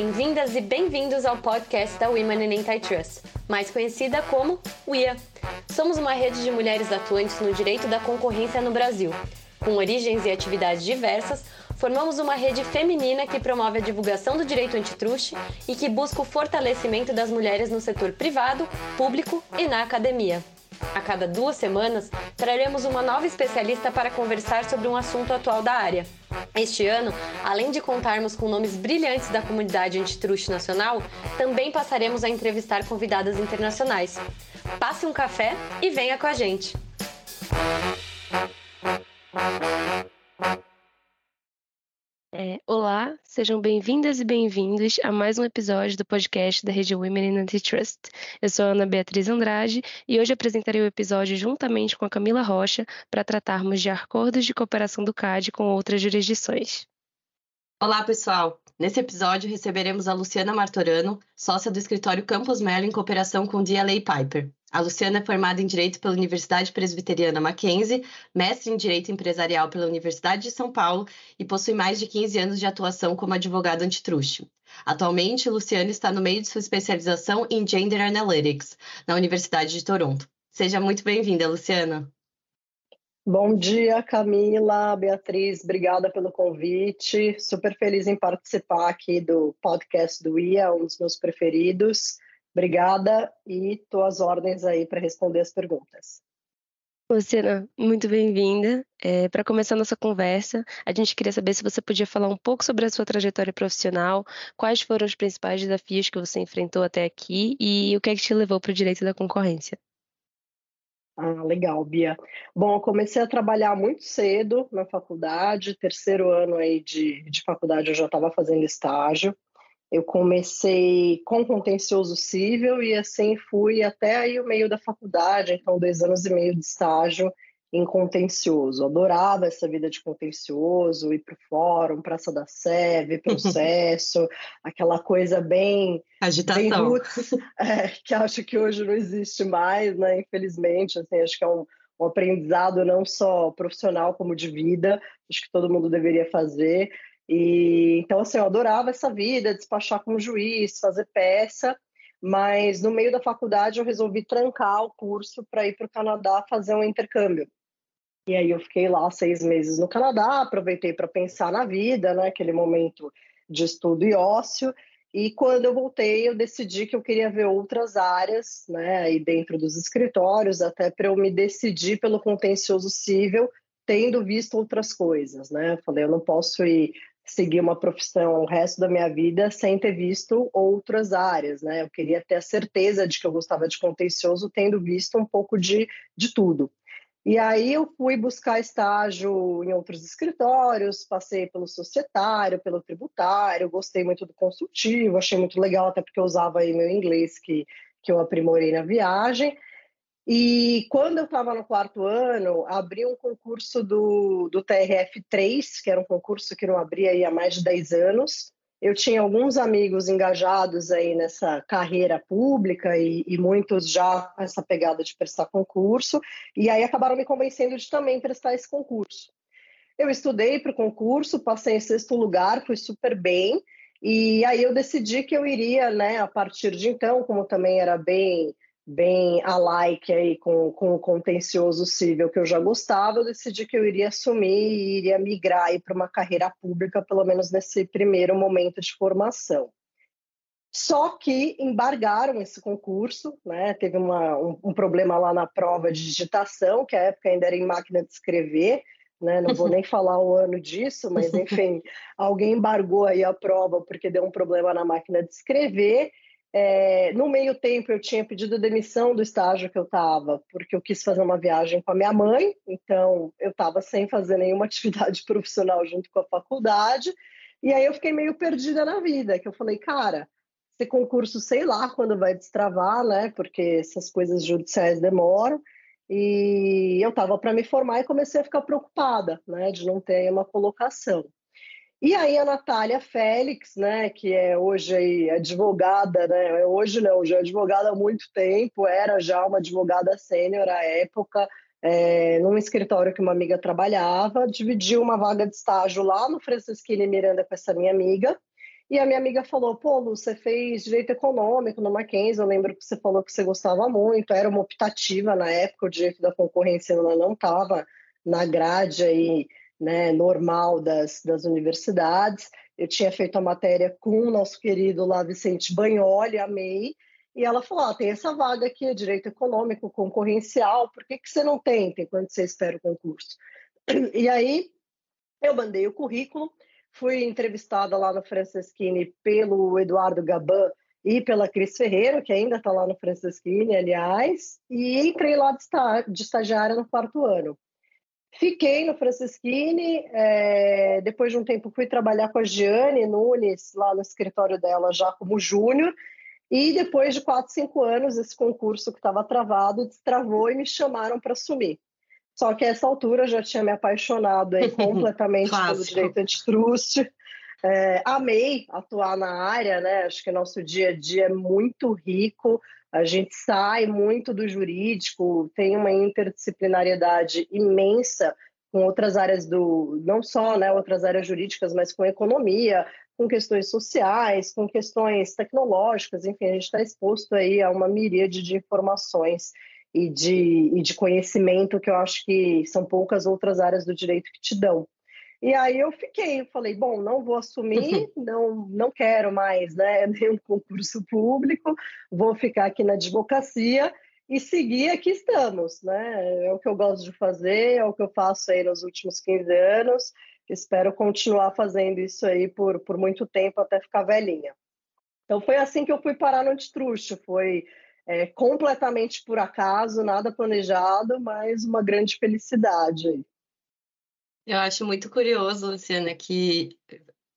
Bem-vindas e bem-vindos ao podcast da Women in Antitrust, mais conhecida como WIA. Somos uma rede de mulheres atuantes no direito da concorrência no Brasil. Com origens e atividades diversas, formamos uma rede feminina que promove a divulgação do direito antitruste e que busca o fortalecimento das mulheres no setor privado, público e na academia. A cada duas semanas, traremos uma nova especialista para conversar sobre um assunto atual da área. Este ano, além de contarmos com nomes brilhantes da comunidade antitruste nacional, também passaremos a entrevistar convidadas internacionais. Passe um café e venha com a gente! É, olá, sejam bem-vindas e bem-vindos a mais um episódio do podcast da Rede Women in Antitrust. Eu sou Ana Beatriz Andrade e hoje apresentarei o episódio juntamente com a Camila Rocha para tratarmos de acordos de cooperação do CAD com outras jurisdições. Olá, pessoal! Nesse episódio receberemos a Luciana Martorano, sócia do escritório Campos Melo em cooperação com DLA Piper. A Luciana é formada em Direito pela Universidade Presbiteriana Mackenzie, mestre em Direito Empresarial pela Universidade de São Paulo e possui mais de 15 anos de atuação como advogada antitruste. Atualmente, Luciana está no meio de sua especialização em Gender Analytics, na Universidade de Toronto. Seja muito bem-vinda, Luciana. Bom dia, Camila, Beatriz, obrigada pelo convite. Super feliz em participar aqui do podcast do IA, um dos meus preferidos. Obrigada e estou às ordens aí para responder as perguntas. Luciana, muito bem-vinda. É, para começar nossa conversa, a gente queria saber se você podia falar um pouco sobre a sua trajetória profissional, quais foram os principais desafios que você enfrentou até aqui e o que é que te levou para o direito da concorrência. Ah, legal, Bia. Bom, eu comecei a trabalhar muito cedo na faculdade, terceiro ano aí de, de faculdade eu já estava fazendo estágio. Eu comecei com contencioso civil e assim fui até aí o meio da faculdade, então dois anos e meio de estágio em contencioso. Adorava essa vida de contencioso, ir para o fórum, Praça da Sé, ver processo, aquela coisa bem... Agitação. Bem roots, é, que acho que hoje não existe mais, né? Infelizmente, assim, acho que é um, um aprendizado não só profissional como de vida, acho que todo mundo deveria fazer. E então assim, eu adorava essa vida, despachar como juiz, fazer peça, mas no meio da faculdade eu resolvi trancar o curso para ir para o Canadá fazer um intercâmbio. E aí eu fiquei lá seis meses no Canadá, aproveitei para pensar na vida, né, aquele momento de estudo e ócio. E quando eu voltei, eu decidi que eu queria ver outras áreas, né, aí dentro dos escritórios, até para eu me decidir pelo contencioso civil, tendo visto outras coisas, né? Eu falei, eu não posso ir seguir uma profissão o resto da minha vida sem ter visto outras áreas, né? Eu queria ter a certeza de que eu gostava de contencioso, tendo visto um pouco de, de tudo. E aí eu fui buscar estágio em outros escritórios, passei pelo societário, pelo tributário, gostei muito do consultivo, achei muito legal, até porque eu usava aí meu inglês que, que eu aprimorei na viagem. E quando eu estava no quarto ano, abri um concurso do, do TRF3, que era um concurso que não abria há mais de 10 anos. Eu tinha alguns amigos engajados aí nessa carreira pública e, e muitos já com essa pegada de prestar concurso, e aí acabaram me convencendo de também prestar esse concurso. Eu estudei para o concurso, passei em sexto lugar, fui super bem, e aí eu decidi que eu iria, né, a partir de então, como também era bem bem alike aí com, com o contencioso civil que eu já gostava, eu decidi que eu iria assumir e iria migrar para uma carreira pública, pelo menos nesse primeiro momento de formação. Só que embargaram esse concurso, né? teve uma, um, um, problema lá na prova de digitação, que a época ainda era em máquina de escrever, né? não vou nem falar o ano disso, mas enfim, alguém embargou aí a prova porque deu um problema na máquina de escrever, é, no meio tempo, eu tinha pedido demissão do estágio que eu estava, porque eu quis fazer uma viagem com a minha mãe, então eu estava sem fazer nenhuma atividade profissional junto com a faculdade, e aí eu fiquei meio perdida na vida, que eu falei, cara, esse concurso, sei lá quando vai destravar, né, porque essas coisas judiciais demoram, e eu estava para me formar e comecei a ficar preocupada, né, de não ter uma colocação. E aí a Natália Félix, né, que é hoje aí advogada, né, hoje não, já é advogada há muito tempo, era já uma advogada sênior à época, é, num escritório que uma amiga trabalhava, dividiu uma vaga de estágio lá no Francisquini Miranda com essa minha amiga, E a minha amiga falou: pô, Lu, você fez direito econômico no Mackenzie. Eu lembro que você falou que você gostava muito. Era uma optativa na época, o direito da concorrência não estava na grade aí, né, normal das, das universidades. Eu tinha feito a matéria com o nosso querido lá, Vicente Banholi, amei. E ela falou: ah, tem essa vaga aqui, é direito econômico, concorrencial, por que, que você não tem, enquanto você espera o concurso? E aí eu mandei o currículo Fui entrevistada lá no Franceschini pelo Eduardo Gaban e pela Cris Ferreira, que ainda está lá no Franceschini, aliás, e entrei lá de estagiária no quarto ano. Fiquei no Franceschini, é, depois de um tempo fui trabalhar com a Giane Nunes, lá no escritório dela, já como júnior, e depois de quatro, cinco anos, esse concurso que estava travado destravou e me chamaram para assumir. Só que a essa altura eu já tinha me apaixonado aí completamente pelo direito antitrust. É, amei atuar na área, né? Acho que nosso dia a dia é muito rico, a gente sai muito do jurídico, tem uma interdisciplinariedade imensa com outras áreas do, não só né, outras áreas jurídicas, mas com economia, com questões sociais, com questões tecnológicas, enfim, a gente está exposto aí a uma miríade de informações e de, e de conhecimento que eu acho que são poucas outras áreas do direito que te dão. E aí eu fiquei, eu falei, bom, não vou assumir, não, não quero mais né, nenhum concurso público, vou ficar aqui na advocacia e seguir aqui estamos, né? É o que eu gosto de fazer, é o que eu faço aí nos últimos 15 anos, espero continuar fazendo isso aí por, por muito tempo até ficar velhinha. Então foi assim que eu fui parar no antitruxo, foi é, completamente por acaso, nada planejado, mas uma grande felicidade. Eu acho muito curioso, Luciana, que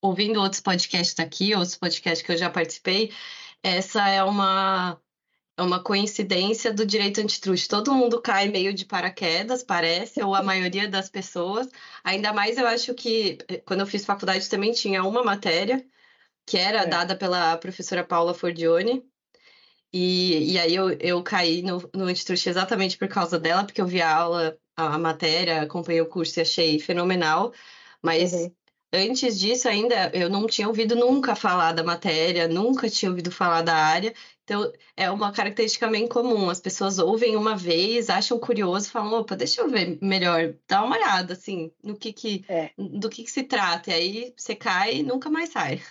ouvindo outros podcasts aqui, outros podcasts que eu já participei, essa é uma é uma coincidência do direito antitruste. Todo mundo cai meio de paraquedas, parece, ou a maioria das pessoas. Ainda mais eu acho que quando eu fiz faculdade também tinha uma matéria que era é. dada pela professora Paula Fordione, e, e aí eu, eu caí no, no Instituto exatamente por causa dela, porque eu vi a aula, a, a matéria, acompanhei o curso e achei fenomenal. Mas uhum. antes disso ainda eu não tinha ouvido nunca falar da matéria, nunca tinha ouvido falar da área. Então é uma característica bem comum. As pessoas ouvem uma vez, acham curioso, falam, opa, deixa eu ver melhor, dá uma olhada assim no que, que é. do que, que se trata. E aí você cai e nunca mais sai.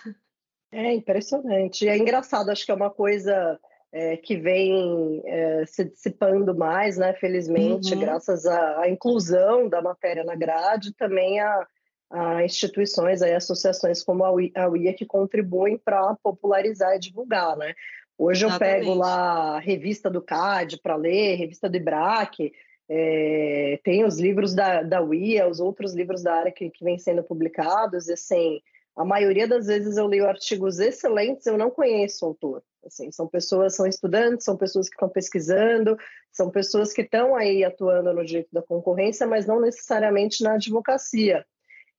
É impressionante. É engraçado, acho que é uma coisa é, que vem é, se dissipando mais, né? Felizmente, uhum. graças à, à, inclusão da matéria na grade, também a, a instituições, a associações como a UIA, a UIA que contribuem para popularizar e divulgar, né? Hoje Exatamente. eu pego lá a revista do CAD para ler, revista do IBRAC, é, tem os livros da, da UIA, os outros livros da área que, que vêm sendo publicados, e assim, a maioria das vezes eu leio artigos excelentes, eu não conheço o autor. Assim, são pessoas, são estudantes, são pessoas que estão pesquisando, são pessoas que estão aí atuando no direito da concorrência, mas não necessariamente na advocacia.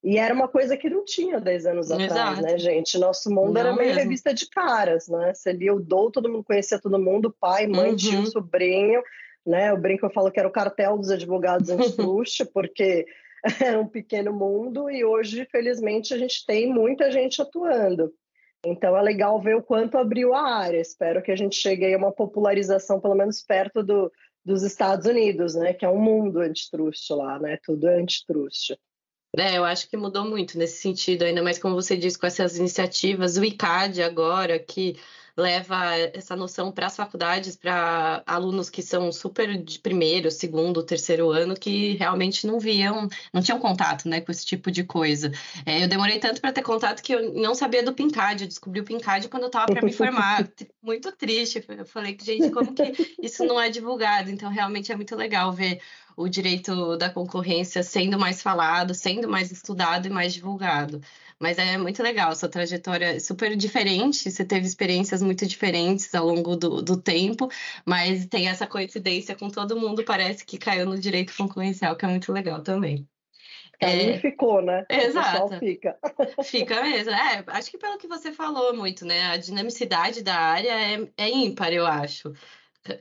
E era uma coisa que não tinha 10 anos Exato. atrás, né, gente? Nosso mundo não era meio mesmo. revista de caras, né? Você lia o Dou, todo mundo conhecia todo mundo, pai, mãe, uhum. tio, sobrinho, né? O brinco eu falo que era o cartel dos advogados antitruste, porque era um pequeno mundo e hoje, felizmente, a gente tem muita gente atuando. Então é legal ver o quanto abriu a área. Espero que a gente chegue a uma popularização, pelo menos perto do, dos Estados Unidos, né? Que é um mundo antitruste lá, né? Tudo é antitruste. É, eu acho que mudou muito nesse sentido, ainda mais como você disse, com essas iniciativas, o ICAD agora, que leva essa noção para as faculdades, para alunos que são super de primeiro, segundo, terceiro ano, que realmente não viam, não tinham contato né, com esse tipo de coisa. É, eu demorei tanto para ter contato que eu não sabia do PINCAD, eu descobri o PINCAD quando eu estava para me formar. muito triste. Eu falei que, gente, como que isso não é divulgado? Então, realmente é muito legal ver o direito da concorrência sendo mais falado, sendo mais estudado e mais divulgado. Mas é muito legal, sua trajetória é super diferente, você teve experiências muito diferentes ao longo do, do tempo, mas tem essa coincidência com todo mundo, parece que caiu no direito concorrencial, que é muito legal também. É, ficou, né? Exato. fica. Fica mesmo. É, acho que pelo que você falou muito, né? A dinamicidade da área é, é ímpar, eu acho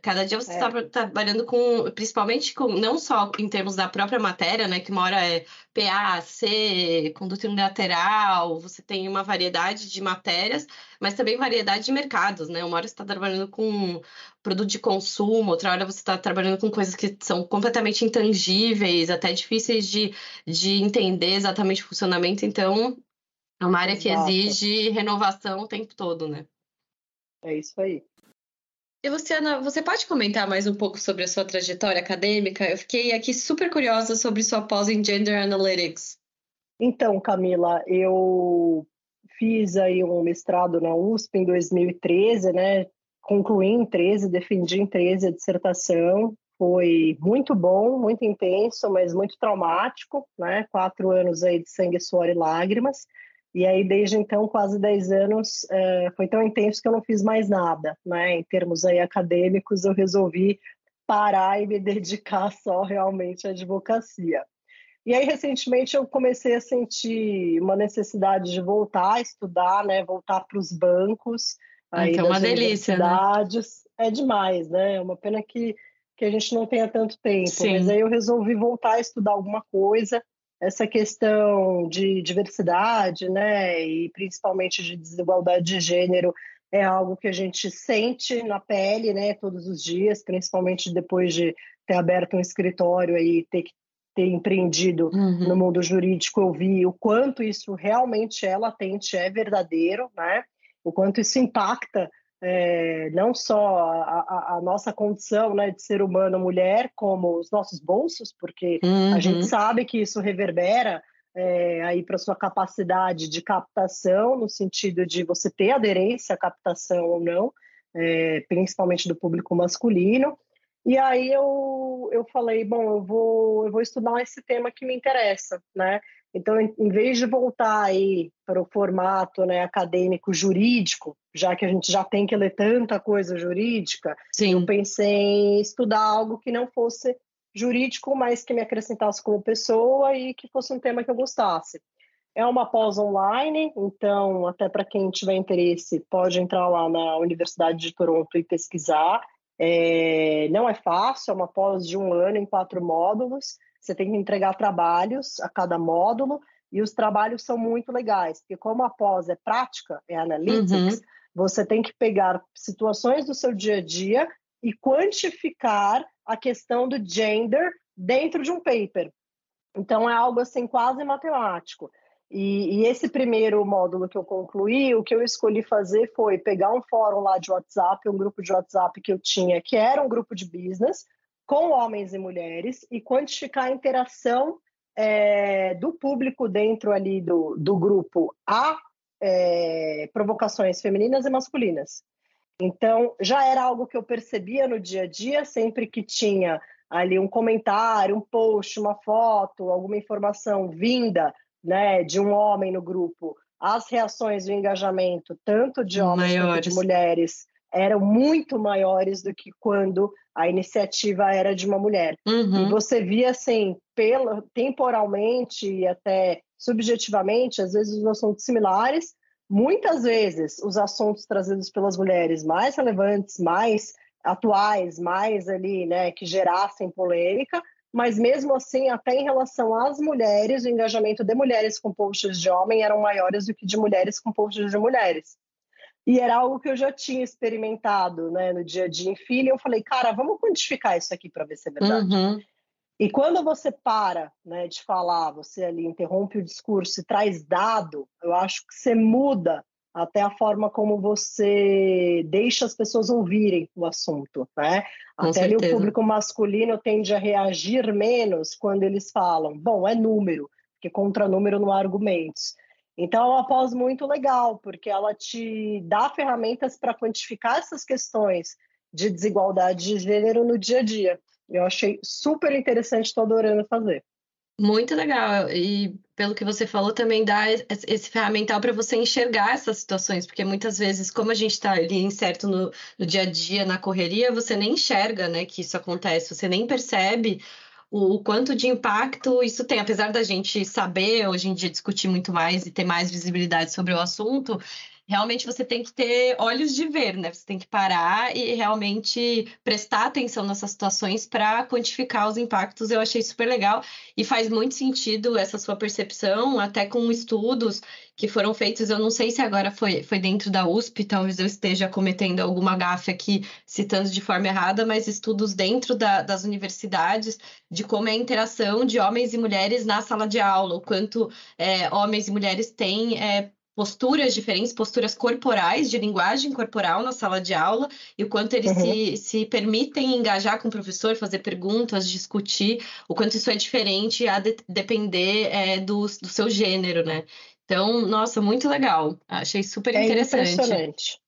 Cada dia você está é. trabalhando com, principalmente com, não só em termos da própria matéria, né? Que uma hora é PA, C, conduta unilateral, você tem uma variedade de matérias, mas também variedade de mercados, né? Uma hora você está trabalhando com produto de consumo, outra hora você está trabalhando com coisas que são completamente intangíveis, até difíceis de, de entender exatamente o funcionamento. Então, é uma área que exige renovação o tempo todo, né? É isso aí. E Luciana, você pode comentar mais um pouco sobre a sua trajetória acadêmica? Eu fiquei aqui super curiosa sobre sua pós em Gender Analytics. Então, Camila, eu fiz aí um mestrado na USP em 2013, né? Concluí em 13, defendi em 13 a dissertação. Foi muito bom, muito intenso, mas muito traumático, né? Quatro anos aí de sangue, suor e lágrimas. E aí, desde então, quase 10 anos, é, foi tão intenso que eu não fiz mais nada, né? Em termos aí acadêmicos, eu resolvi parar e me dedicar só realmente à advocacia. E aí, recentemente, eu comecei a sentir uma necessidade de voltar a estudar, né? Voltar para os bancos. Aí então, uma delícia, né? É demais, né? É uma pena que, que a gente não tenha tanto tempo. Sim. Mas aí eu resolvi voltar a estudar alguma coisa essa questão de diversidade, né, e principalmente de desigualdade de gênero, é algo que a gente sente na pele, né, todos os dias, principalmente depois de ter aberto um escritório e ter que ter empreendido uhum. no mundo jurídico, eu vi o quanto isso realmente é latente, é verdadeiro, né? O quanto isso impacta é, não só a, a, nossa condição né, de ser humano mulher, como os nossos bolsos, porque uhum. a gente sabe que isso reverbera é, aí para sua capacidade de captação, no sentido de você ter aderência à captação ou não, é, principalmente do público masculino. E aí eu, eu falei, bom, eu vou, eu vou estudar esse tema que me interessa, né? Então, em, vez de voltar aí para o formato né, acadêmico jurídico, já que a gente já tem que ler tanta coisa jurídica, Sim. eu pensei em estudar algo que não fosse jurídico, mas que me acrescentasse como pessoa e que fosse um tema que eu gostasse. É uma pós online, então, até para quem tiver interesse, pode entrar lá na Universidade de Toronto e pesquisar. É, não é fácil, é uma pós de um ano em quatro módulos. Você tem que entregar trabalhos a cada módulo e os trabalhos são muito legais, porque como a pós é prática, é analytics, uhum. você tem que pegar situações do seu dia a dia e quantificar a questão do gender dentro de um paper. Então é algo assim quase matemático. E, e, esse primeiro módulo que eu concluí, o que eu escolhi fazer foi pegar um fórum lá de WhatsApp, um grupo de WhatsApp que eu tinha, que era um grupo de business, com homens e mulheres e quantificar a interação é, do público dentro ali do, do grupo a é, provocações femininas e masculinas. Então, já era algo que eu percebia no dia a dia, sempre que tinha ali um comentário, um post, uma foto, alguma informação vinda né, de um homem no grupo, as reações e o engajamento, tanto de homens Maiores. quanto de mulheres, eram muito maiores do que quando a iniciativa era de uma mulher. Uhum. E você via assim, pela, temporalmente e até subjetivamente, às vezes os assuntos similares, muitas vezes os assuntos trazidos pelas mulheres mais relevantes, mais atuais, mais ali, né, que gerassem polêmica, mas mesmo assim, até em relação às mulheres, o engajamento de mulheres com posts de homem eram maiores do que de mulheres com posts de mulheres. E era algo que eu já tinha experimentado né, no dia a dia em filho. E eu falei, cara, vamos quantificar isso aqui para ver se é verdade. Uhum. E quando você para né, de falar, você ali interrompe o discurso e traz dado, eu acho que você muda até a forma como você deixa as pessoas ouvirem o assunto, né? Com até ali o público masculino tende a reagir menos quando eles falam, bom, é número, porque contra número não há argumentos. Então, é uma pós muito legal, porque ela te dá ferramentas para quantificar essas questões de desigualdade de gênero no dia a dia. Eu achei super interessante, estou adorando fazer. Muito legal. E pelo que você falou, também dá esse ferramental para você enxergar essas situações, porque muitas vezes, como a gente está ali incerto no, no, dia a dia, na correria, você nem enxerga né, que isso acontece, você nem percebe o, o, quanto de impacto isso tem. Apesar da gente saber hoje em dia discutir muito mais e ter mais visibilidade sobre o assunto, realmente você tem que ter olhos de ver, né? Você tem que parar e realmente prestar atenção nessas situações para quantificar os impactos. Eu achei super legal e faz muito sentido essa sua percepção, até com estudos que foram feitos. Eu não sei se agora foi, foi dentro da USP, talvez eu esteja cometendo alguma gafe aqui, citando de forma errada, mas estudos dentro da, das universidades de como é a interação de homens e mulheres na sala de aula, o quanto é, homens e mulheres têm. É, posturas diferentes, posturas corporais, de linguagem corporal na sala de aula, e o quanto eles uhum. se, se permitem engajar com o professor, fazer perguntas, discutir, o quanto isso é diferente a de, depender é, do, do seu gênero, né? Então, nossa, muito legal. Achei super é interessante. É impressionante.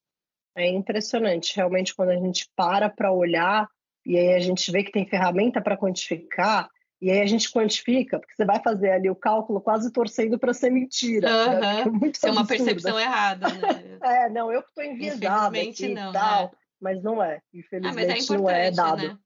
É impressionante. Realmente, quando a gente para para olhar e aí a gente vê que tem ferramenta para quantificar, e aí a gente quantifica, porque você vai fazer ali o cálculo quase torcendo para ser mentira. Uhum. Né? Muito Ser uma percepção errada, né? é, não, eu que estou enviesada aqui não, e tal, né? mas não é. Infelizmente ah, mas é não é dado. Né?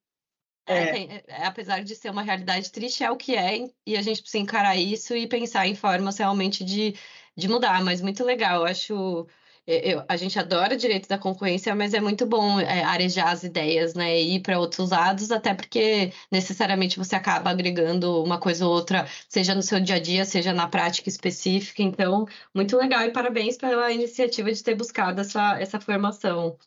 É, é. Tem, é, apesar de ser uma realidade triste, é o que é, e a gente precisa encarar isso e pensar em formas realmente de, de mudar. Mas muito legal, eu acho. Eu, a gente adora direito da concorrência, mas é muito bom é, arejar as ideias, né? E ir para outros lados, até porque necessariamente você acaba agregando uma coisa ou outra, seja no seu dia a dia, seja na prática específica. Então, muito legal e parabéns pela iniciativa de ter buscado essa, essa formação.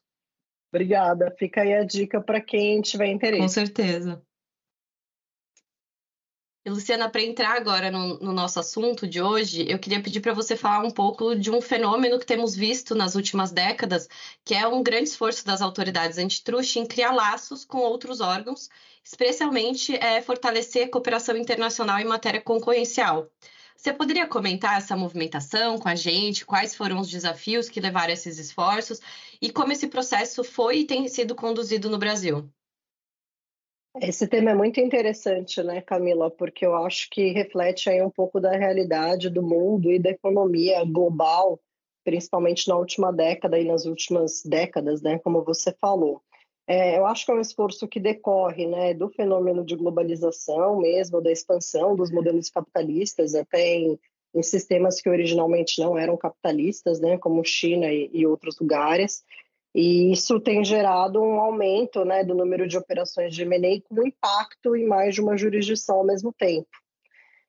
Obrigada. Fica aí a dica para quem tiver interesse. Com certeza. E, Luciana, para entrar agora no, no, nosso assunto de hoje, eu queria pedir para você falar um pouco de um fenômeno que temos visto nas últimas décadas, que é um grande esforço das autoridades antitruste em criar laços com outros órgãos, especialmente é, fortalecer a cooperação internacional em matéria concorrencial. Você poderia comentar essa movimentação com a gente? Quais foram os desafios que levaram a esses esforços e como esse processo foi e tem sido conduzido no Brasil? Esse tema é muito interessante, né, Camila? Porque eu acho que reflete aí um pouco da realidade do mundo e da economia global, principalmente na última década e nas últimas décadas, né, como você falou. É, eu acho que é um esforço que decorre né, do fenômeno de globalização mesmo, da expansão dos modelos capitalistas, até em, em sistemas que originalmente não eram capitalistas, né, como China e, e outros lugares. E isso tem gerado um aumento né, do número de operações de M&A com impacto em mais de uma jurisdição ao mesmo tempo.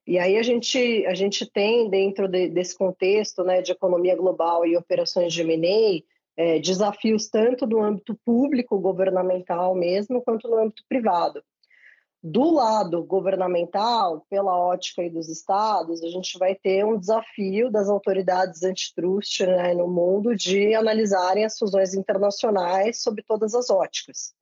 E aí a gente, a gente tem, dentro de, desse contexto né, de economia global e operações de M&A, é, desafios tanto no âmbito público, governamental mesmo, quanto no âmbito privado. Do lado governamental, pela ótica dos estados, a gente vai ter um desafio das autoridades antitrust né, no mundo de analisarem as fusões internacionais sob todas as óticas.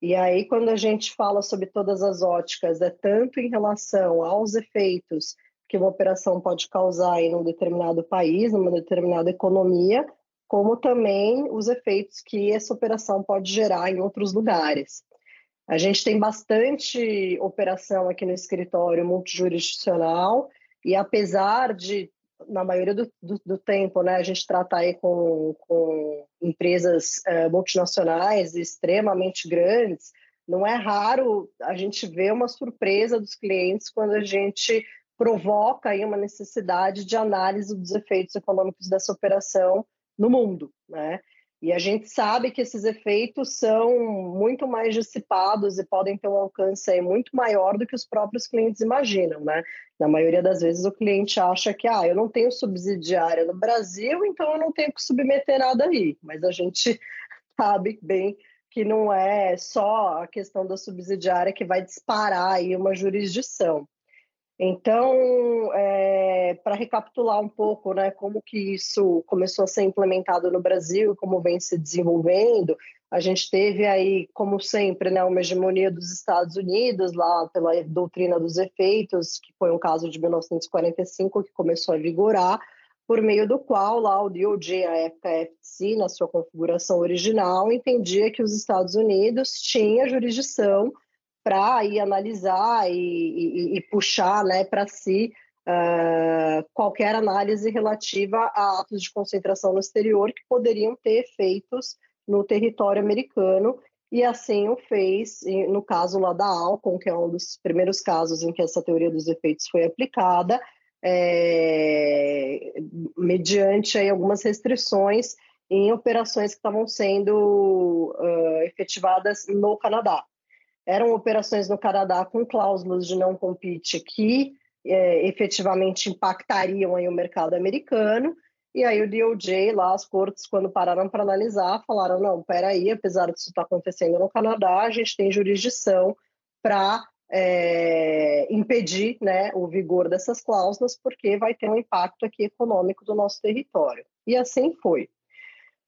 E aí, quando a gente fala sobre todas as óticas, é tanto em relação aos efeitos que uma operação pode causar em um determinado país, numa determinada economia, como também os efeitos que essa operação pode gerar em outros lugares. A gente tem bastante operação aqui no escritório multijurisdicional e apesar de, na maioria do, do, do tempo, né, a gente tratar aí com, com empresas uh, multinacionais extremamente grandes, não é raro a gente ver uma surpresa dos clientes quando a gente provoca aí uma necessidade de análise dos efeitos econômicos dessa operação no mundo, né? E a gente sabe que esses efeitos são muito mais dissipados e podem ter um alcance muito maior do que os próprios clientes imaginam, né? Na maioria das vezes o cliente acha que, ah, eu não tenho subsidiária no Brasil, então eu não tenho que submeter nada aí. Mas a gente sabe bem que não é só a questão da subsidiária que vai disparar aí uma jurisdição. Então, é, para recapitular um pouco, né, como que isso começou a ser implementado no Brasil, como vem se desenvolvendo, a gente teve aí, como sempre, né, uma hegemonia dos Estados Unidos lá pela doutrina dos efeitos, que foi um caso de 1945 que começou a vigorar, por meio do qual lá o DOJ, a FKFC, na sua configuração original, entendia que os Estados Unidos tinha jurisdição para ir analisar e, e, e puxar né, para si uh, qualquer análise relativa a atos de concentração no exterior que poderiam ter efeitos no território americano e assim o fez no caso lá da Alcon, que é um dos primeiros casos em que essa teoria dos efeitos foi aplicada, é, mediante aí, algumas restrições em operações que estavam sendo uh, efetivadas no Canadá. Eram operações no Canadá com cláusulas de não compete que é, efetivamente impactariam aí o mercado americano. E aí o DOJ, lá as cortes, quando pararam para analisar, falaram, não, peraí, apesar disso estar tá acontecendo no Canadá, a gente tem jurisdição para é, impedir né, o vigor dessas cláusulas, porque vai ter um impacto aqui econômico do nosso território. E assim foi.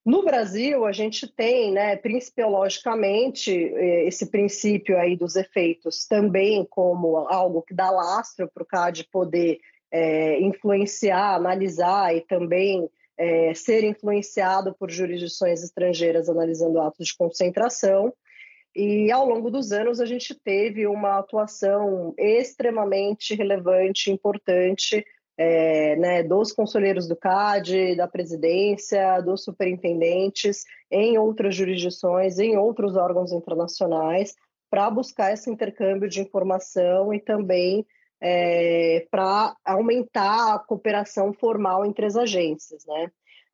No Brasil, a gente tem, né, principiologicamente, é, esse princípio aí dos efeitos também como algo que dá lastro para o CAD poder é, influenciar, analisar e também é, ser influenciado por jurisdições estrangeiras analisando atos de concentração. E ao longo dos anos a gente teve uma atuação extremamente relevante, importante, é, né, dos conselheiros do CAD, da presidência, dos superintendentes, em outras jurisdições, em outros órgãos internacionais, para buscar esse intercâmbio de informação e também é, para aumentar a cooperação formal entre as agências, né?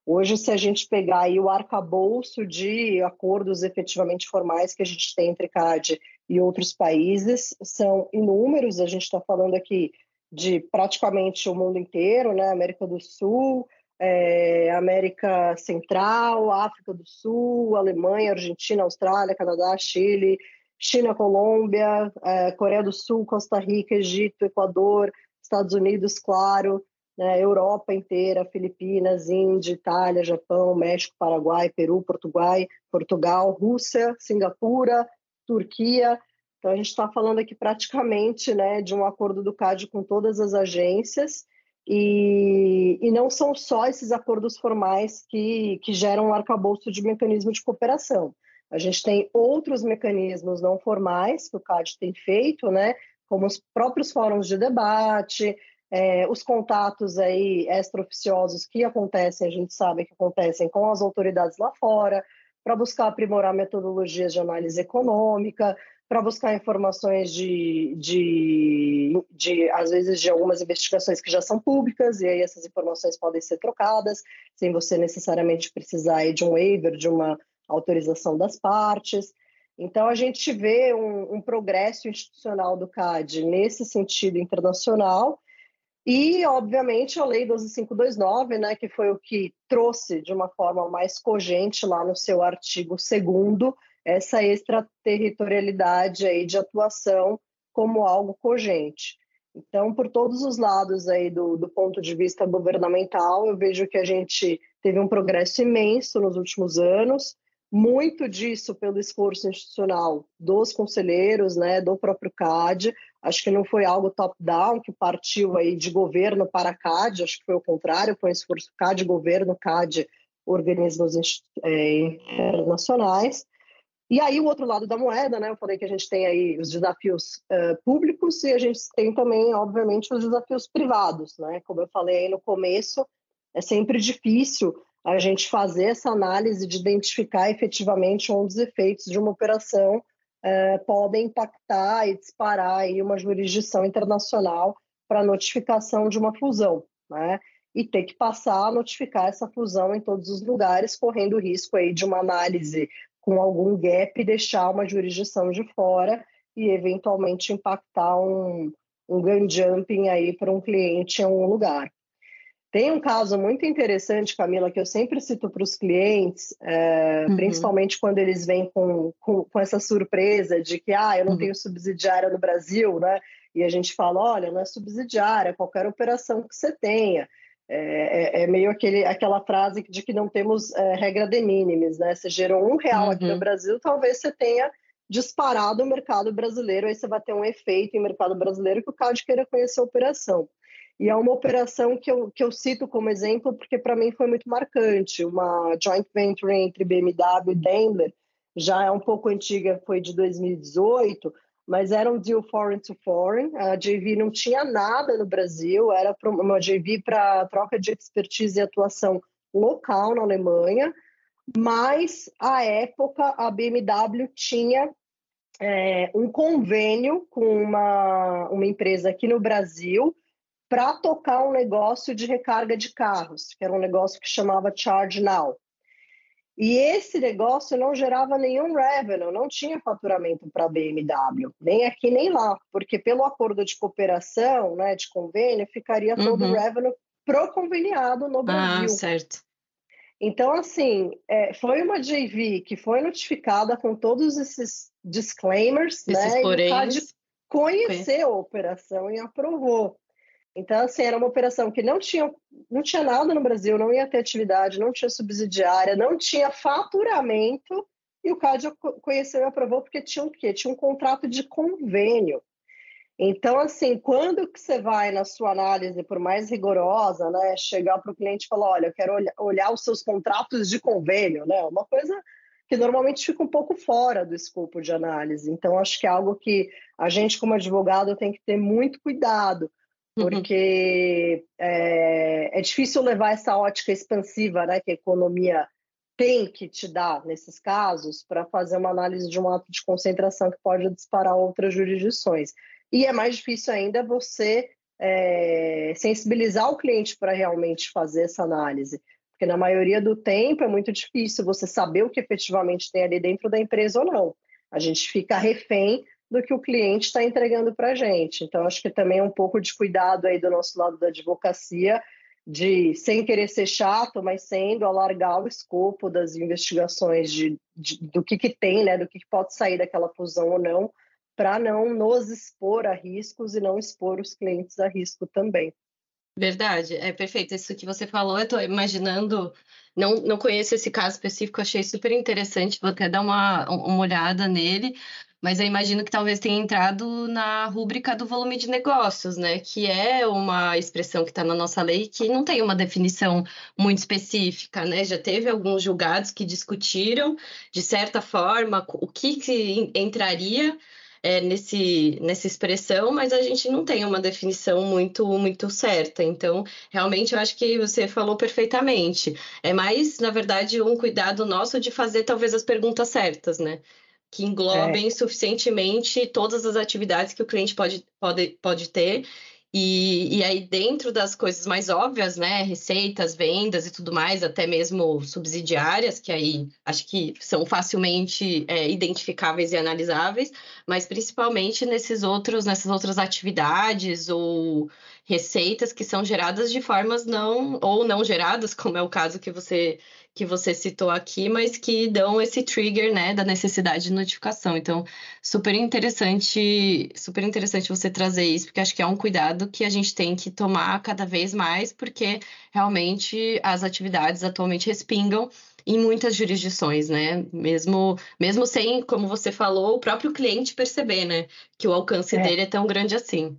Hoje, se a gente pegar aí o arcabouço de acordos efetivamente formais que a gente tem entre CAD e outros países, são inúmeros, a gente está falando aqui de praticamente o mundo inteiro, né? América do Sul, é, América Central, África do Sul, Alemanha, Argentina, Austrália, Canadá, Chile, China, Colômbia, é, Coreia do Sul, Costa Rica, Egito, Equador, Estados Unidos, claro, né, Europa inteira, Filipinas, Índia, Itália, Japão, México, Paraguai, Peru, Portugal, Portugal, Rússia, Singapura, Turquia. Então a gente está falando aqui praticamente né, de um acordo do CAD com todas as agências. E, e não são só esses acordos formais que, que geram um arcabouço de mecanismo de cooperação. A gente tem outros mecanismos não formais que o CAD tem feito, né, como os próprios fóruns de debate, é, os contatos aí extraoficiosos que acontecem, a gente sabe que acontecem com as autoridades lá fora, para buscar aprimorar metodologias de análise econômica, para buscar informações de, de, de, às vezes, de algumas investigações que já são públicas, e aí essas informações podem ser trocadas, sem você necessariamente precisar de um waiver, de uma autorização das partes. Então, a gente vê um, um progresso institucional do CAD nesse sentido internacional, e, obviamente, a Lei 12529, né, que foi o que trouxe de uma forma mais cogente lá no seu artigo 2 essa extraterritorialidade aí de atuação como algo cogente. Então, por todos os lados aí do, do ponto de vista governamental, eu vejo que a gente teve um progresso imenso nos últimos anos, muito disso pelo esforço institucional dos conselheiros, né, do próprio CAD, Acho que não foi algo top-down, que partiu aí de governo para CAD, acho que foi o contrário, foi um esforço CAD, governo, CAD, organismos é, internacionais. E aí o outro lado da moeda, né? Eu falei que a gente tem aí os desafios uh, públicos e a gente tem também, obviamente, os desafios privados, né? Como eu falei aí no começo, é sempre difícil a gente fazer essa análise de identificar efetivamente um dos efeitos de uma operação é, podem impactar e disparar aí uma jurisdição internacional para notificação de uma fusão, né? E ter que passar a notificar essa fusão em todos os lugares, correndo o risco aí de uma análise com algum gap deixar uma jurisdição de fora e eventualmente impactar um, um gun jumping aí para um cliente em um lugar. Tem um caso muito interessante, Camila, que eu sempre cito para os clientes, é, uhum. principalmente quando eles vêm com, com, com, essa surpresa de que ah, eu não uhum. tenho subsidiária no Brasil, né? E a gente fala, olha, não é subsidiária, qualquer operação que você tenha. É, é, é meio aquele, aquela frase de que não temos é, regra de minimis, né? Você gerou um real uhum. aqui no uhum. Brasil, talvez você tenha disparado o mercado brasileiro, aí você vai ter um efeito em mercado brasileiro que o CAD queira conhecer a operação. E é uma operação que eu, que eu cito como exemplo porque para mim foi muito marcante. Uma joint venture entre BMW e Daimler, já é um pouco antiga, foi de 2018, mas era um deal foreign to foreign. A JV não tinha nada no Brasil, era uma JV para troca de expertise e atuação local na Alemanha, mas à época a BMW tinha é, um convênio com uma, uma empresa aqui no Brasil para tocar um negócio de recarga de carros, que era um negócio que chamava Charge Now. E esse negócio não gerava nenhum revenue, não tinha faturamento para a BMW, nem aqui nem lá, porque pelo acordo de cooperação, né, de convênio, ficaria todo o uhum. revenue pro conveniado no ah, Brasil. Ah, certo. Então, assim, é, foi uma JV que foi notificada com todos esses disclaimers, esses né? Porém, e conheceu a operação e aprovou. Então, assim, era uma operação que não tinha, não tinha nada no Brasil, não ia ter atividade, não tinha subsidiária, não tinha faturamento, e o CAD conheceu e aprovou porque tinha o quê? Tinha um contrato de convênio. Então, assim, quando que você vai na sua análise, por mais rigorosa, né, chegar para o cliente e falar, olha, eu quero olhar, os seus contratos de convênio, né, uma coisa que normalmente fica um pouco fora do escopo de análise. Então, acho que é algo que a gente, como advogado, tem que ter muito cuidado, Uhum. porque é, é, difícil levar essa ótica expansiva né, que a economia tem que te dar nesses casos para fazer uma análise de um ato de concentração que pode disparar outras jurisdições. E é mais difícil ainda você é, sensibilizar o cliente para realmente fazer essa análise. Porque na maioria do tempo é muito difícil você saber o que efetivamente tem ali dentro da empresa ou não. A gente fica refém do que o cliente está entregando para a gente. Então, acho que também é um pouco de cuidado aí do nosso lado da advocacia, de, sem querer ser chato, mas sendo alargar o escopo das investigações de, de do que, que tem, né, do que, que pode sair daquela fusão ou não, para não nos expor a riscos e não expor os clientes a risco também. Verdade, é perfeito. Isso que você falou, eu estou imaginando, não, não conheço esse caso específico, achei super interessante, vou até dar uma, uma olhada nele, mas eu imagino que talvez tenha entrado na rúbrica do volume de negócios, né? Que é uma expressão que está na nossa lei que não tem uma definição muito específica, né? Já teve alguns julgados que discutiram, de certa forma, o que, que entraria é, nesse, nessa expressão, mas a gente não tem uma definição muito, muito certa. Então, realmente, eu acho que você falou perfeitamente. É mais, na verdade, um cuidado nosso de fazer talvez as perguntas certas, né? Que englobem é. suficientemente todas as atividades que o cliente pode, pode, pode ter. E, e aí, dentro das coisas mais óbvias, né, receitas, vendas e tudo mais, até mesmo subsidiárias, que aí acho que são facilmente é, identificáveis e analisáveis, mas principalmente nesses outros, nessas outras atividades ou receitas que são geradas de formas não, ou não geradas, como é o caso que você que você citou aqui, mas que dão esse trigger, né, da necessidade de notificação. Então, super interessante, super interessante você trazer isso, porque acho que é um cuidado que a gente tem que tomar cada vez mais, porque realmente as atividades atualmente respingam em muitas jurisdições, né? Mesmo, mesmo sem, como você falou, o próprio cliente perceber, né, que o alcance é. dele é tão grande assim.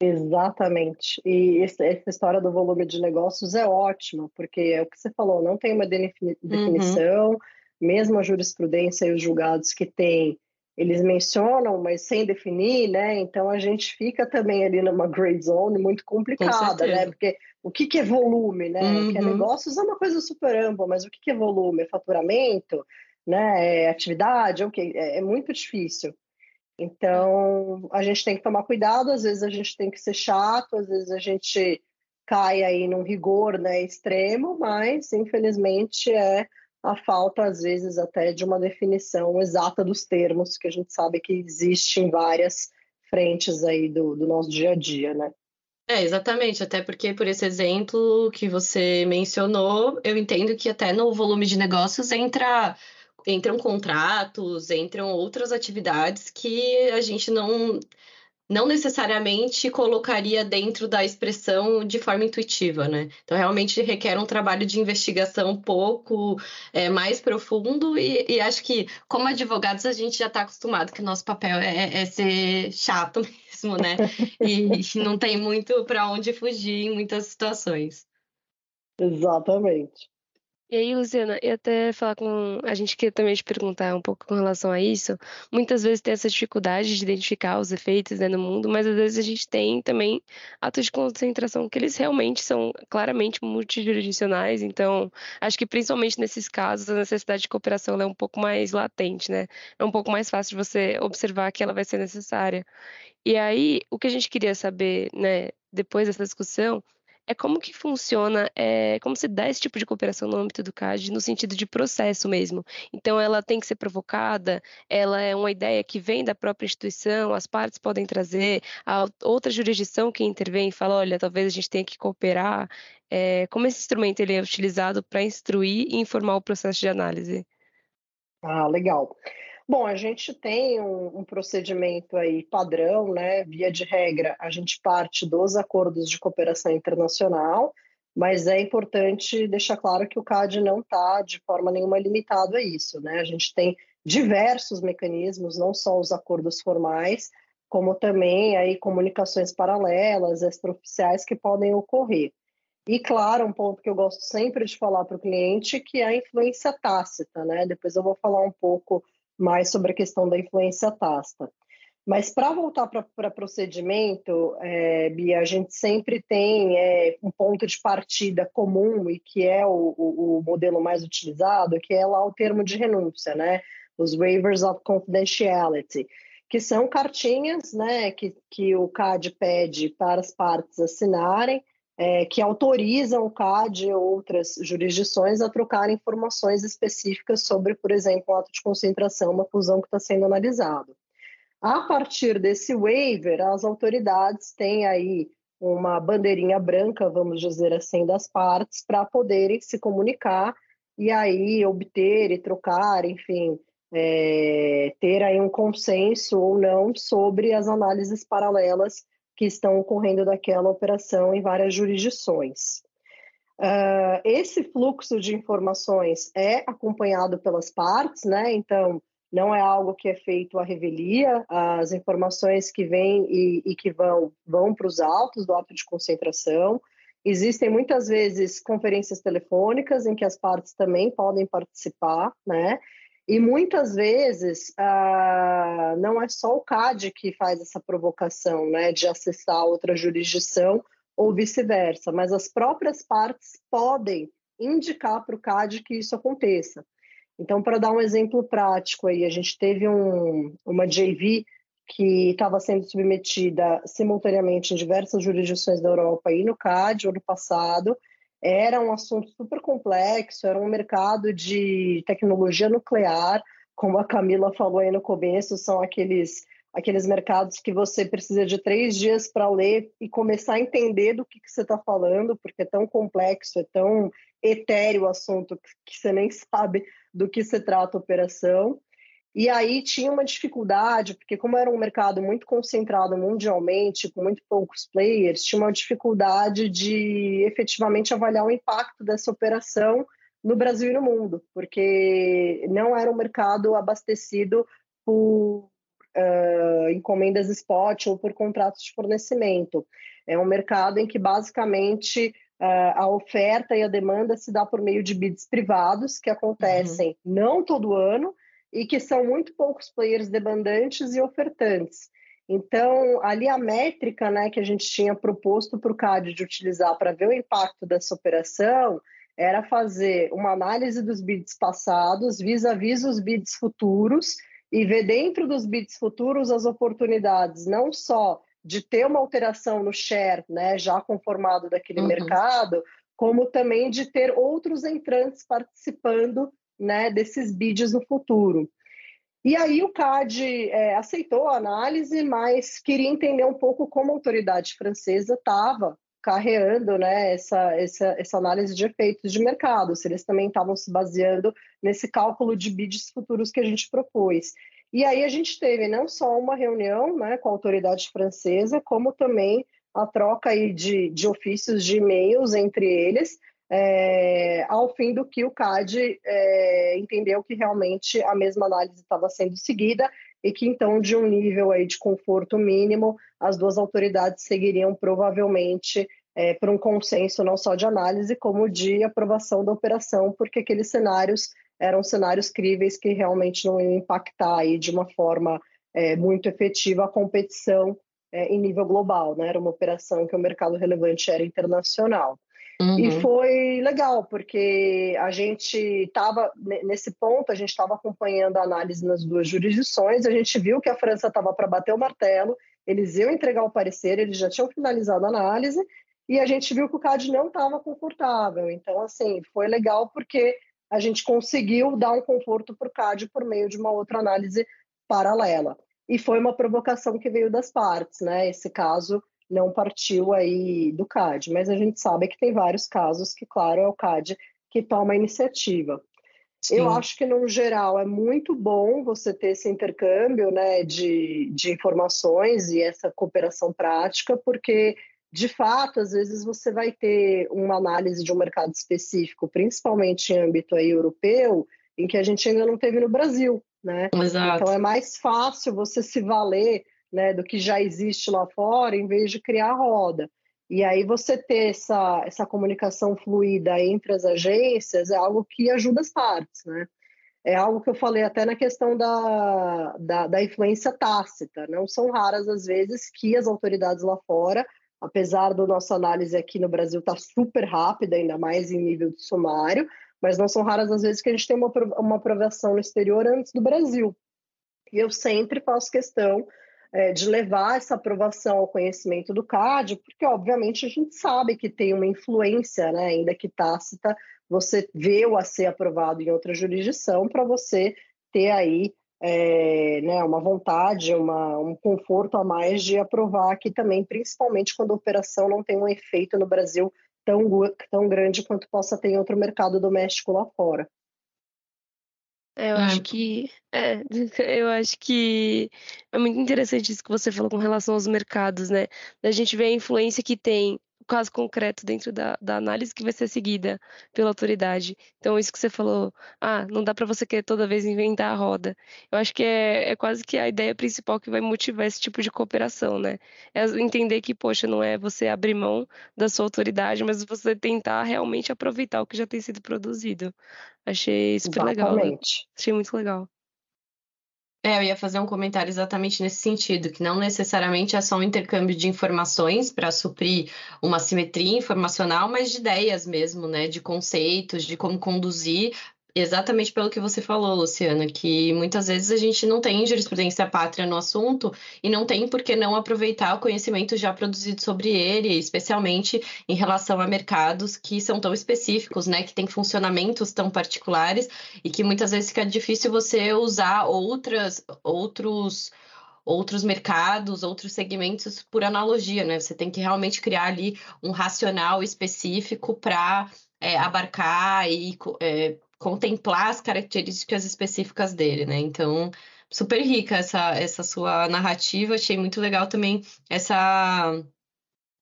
Exatamente. E essa história do volume de negócios é ótima, porque é o que você falou, não tem uma uhum. definição, uhum. mesmo a jurisprudência e os julgados que tem, eles mencionam, mas sem definir, né? Então a gente fica também ali numa gray zone muito complicada, né? Porque o que, que é volume, né? Uhum. Que é negócios é uma coisa super ampla, mas o que, que é volume? É faturamento? Né? É atividade? Okay. É, é muito difícil. Então, a gente tem que tomar cuidado, às vezes a gente tem que ser chato, às vezes a gente cai aí num rigor né, extremo, mas infelizmente é a falta, às vezes, até de uma definição exata dos termos, que a gente sabe que existe em várias frentes aí do, do nosso dia a dia, né? É, exatamente, até porque por esse exemplo que você mencionou, eu entendo que até no volume de negócios entra entram contratos, entram outras atividades que a gente não não necessariamente colocaria dentro da expressão de forma intuitiva, né? Então, realmente requer um trabalho de investigação um pouco é, mais profundo e, e, acho que, como advogados, a gente já está acostumado que o nosso papel é, é ser chato mesmo, né? E, e não tem muito para onde fugir em muitas situações. Exatamente. E aí, Luciana, eu até falar com. A gente queria também te perguntar um pouco com relação a isso. Muitas vezes tem essa dificuldade de identificar os efeitos né, no mundo, mas às vezes a gente tem também atos de concentração que eles realmente são claramente multijurisdicionais. Então, acho que principalmente nesses casos, a necessidade de cooperação é um pouco mais latente, né? É um pouco mais fácil de você observar que ela vai ser necessária. E aí, o que a gente queria saber, né, depois dessa discussão, é como que funciona, é, como se dá esse tipo de cooperação no âmbito do CAD, no sentido de processo mesmo. Então, ela tem que ser provocada, ela é uma ideia que vem da própria instituição, as partes podem trazer, a outra jurisdição que intervém e fala, olha, talvez a gente tenha que cooperar. É, como esse instrumento ele é utilizado para instruir e informar o processo de análise? Ah, legal. Bom, a gente tem um, um, procedimento aí padrão, né? Via de regra, a gente parte dos acordos de cooperação internacional, mas é importante deixar claro que o CAD não está de forma nenhuma limitado a isso, né? A gente tem diversos mecanismos, não só os acordos formais, como também aí comunicações paralelas, extraoficiais que podem ocorrer. E claro, um ponto que eu gosto sempre de falar para o cliente, que é a influência tácita, né? Depois eu vou falar um pouco mais sobre a questão da influência tácita. Mas para voltar para procedimento, é, Bia, a gente sempre tem é, um ponto de partida comum e que é o, o, o, modelo mais utilizado, que é lá o termo de renúncia, né? Os waivers of confidentiality, que são cartinhas, né, que, que o CAD pede para as partes assinarem é, que autorizam o CAD e outras jurisdições a trocar informações específicas sobre, por exemplo, um ato de concentração, uma fusão que está sendo analisado. A partir desse waiver, as autoridades têm aí uma bandeirinha branca, vamos dizer assim, das partes para poderem se comunicar e aí obter e trocar, enfim, é, ter aí um consenso ou não sobre as análises paralelas que estão ocorrendo daquela operação em várias jurisdições. Uh, esse fluxo de informações é acompanhado pelas partes, né? Então, não é algo que é feito à revelia, as informações que vêm e, e que vão, vão para os autos do ato de concentração. Existem muitas vezes conferências telefônicas em que as partes também podem participar, né? E muitas vezes ah, não é só o CAD que faz essa provocação né, de acessar outra jurisdição ou vice-versa, mas as próprias partes podem indicar para o CAD que isso aconteça. Então, para dar um exemplo prático aí, a gente teve um, uma JV que estava sendo submetida simultaneamente em diversas jurisdições da Europa e no CAD ano passado, era um assunto super complexo, era um mercado de tecnologia nuclear, como a Camila falou aí no começo, são aqueles aqueles mercados que você precisa de três dias para ler e começar a entender do que, que você está falando, porque é tão complexo, é tão etéreo o assunto que você nem sabe do que se trata a operação. E aí tinha uma dificuldade, porque como era um mercado muito concentrado mundialmente, com muito poucos players, tinha uma dificuldade de efetivamente avaliar o impacto dessa operação no Brasil e no mundo, porque não era um mercado abastecido por uh, encomendas spot ou por contratos de fornecimento. É um mercado em que basicamente uh, a oferta e a demanda se dá por meio de bids privados que acontecem uhum. não todo ano, e que são muito poucos players demandantes e ofertantes. Então, ali a métrica né, que a gente tinha proposto para o CAD de utilizar para ver o impacto dessa operação era fazer uma análise dos bids passados vis-à-vis -vis os bids futuros e ver dentro dos bids futuros as oportunidades não só de ter uma alteração no share, né, já conformado daquele uhum. mercado, como também de ter outros entrantes participando né, desses bids no futuro. E aí o CAD é, aceitou a análise, mas queria entender um pouco como a autoridade francesa estava carreando né, essa, essa, essa análise de efeitos de mercado, se eles também estavam se baseando nesse cálculo de bids futuros que a gente propôs. E aí a gente teve não só uma reunião né, com a autoridade francesa, como também a troca aí de, de ofícios de e-mails entre eles, é, ao fim do que o CAD é, entendeu que realmente a mesma análise estava sendo seguida e que então de um nível aí de conforto mínimo as duas autoridades seguiriam provavelmente é, para um consenso não só de análise como de aprovação da operação porque aqueles cenários eram cenários críveis que realmente não iam impactar aí de uma forma é, muito efetiva a competição é, em nível global, né? Era uma operação que o mercado relevante era internacional. Uhum. E foi legal, porque a gente estava, nesse ponto, a gente estava acompanhando a análise nas duas jurisdições, a gente viu que a França estava para bater o martelo, eles iam entregar o parecer, eles já tinham finalizado a análise, e a gente viu que o CAD não estava confortável. Então, assim, foi legal porque a gente conseguiu dar um conforto para o CAD por meio de uma outra análise paralela. E foi uma provocação que veio das partes, né? Esse caso não partiu aí do CAD, mas a gente sabe que tem vários casos que, claro, é o CAD que toma a iniciativa. Sim. Eu acho que, no geral, é muito bom você ter esse intercâmbio né, de, de informações e essa cooperação prática, porque de fato, às vezes você vai ter uma análise de um mercado específico, principalmente em âmbito aí europeu, em que a gente ainda não teve no Brasil, né? Exato. Então é mais fácil você se valer né, do que já existe lá fora, em vez de criar roda. E aí você ter essa, essa comunicação fluida entre as agências é algo que ajuda as partes, né? É algo que eu falei até na questão da, da, da influência tácita. Não são raras as vezes que as autoridades lá fora apesar da nossa análise aqui no Brasil estar tá super rápida, ainda mais em nível de sumário, mas não são raras as vezes que a gente tem uma, uma aprovação no exterior antes do Brasil. E eu sempre faço questão é, de levar essa aprovação ao conhecimento do CAD, porque obviamente a gente sabe que tem uma influência, né, ainda que tácita, você vê o a ser aprovado em outra jurisdição para você ter aí é, né, uma vontade, uma, um conforto a mais de aprovar aqui também, principalmente quando a operação não tem um efeito no Brasil tão, tão grande quanto possa ter em outro mercado doméstico lá fora. Eu é. acho que é, eu acho que é muito interessante isso que você falou com relação aos mercados, né? Da gente ver a influência que tem caso concreto dentro da, da análise que vai ser seguida pela autoridade. Então, isso que você falou, ah, não dá para você querer toda vez inventar a roda. Eu acho que é, é quase que a ideia principal que vai motivar esse tipo de cooperação, né? É entender que, poxa, não é você abrir mão da sua autoridade, mas você tentar realmente aproveitar o que já tem sido produzido. Achei super Exatamente. legal. Né? Achei muito legal. É, eu ia fazer um comentário exatamente nesse sentido, que não necessariamente é só um intercâmbio de informações para suprir uma simetria informacional, mas de ideias mesmo, né? De conceitos, de como conduzir Exatamente pelo que você falou, Luciana, que muitas vezes a gente não tem jurisprudência pátria no assunto e não tem por que não aproveitar o conhecimento já produzido sobre ele, especialmente em relação a mercados que são tão específicos, né, que têm funcionamentos tão particulares e que muitas vezes fica difícil você usar outras outros outros mercados, outros segmentos por analogia, né? Você tem que realmente criar ali um racional específico para é, abarcar e é, contemplar as características específicas dele, né? Então, super rica essa, essa sua narrativa. Achei muito legal também essa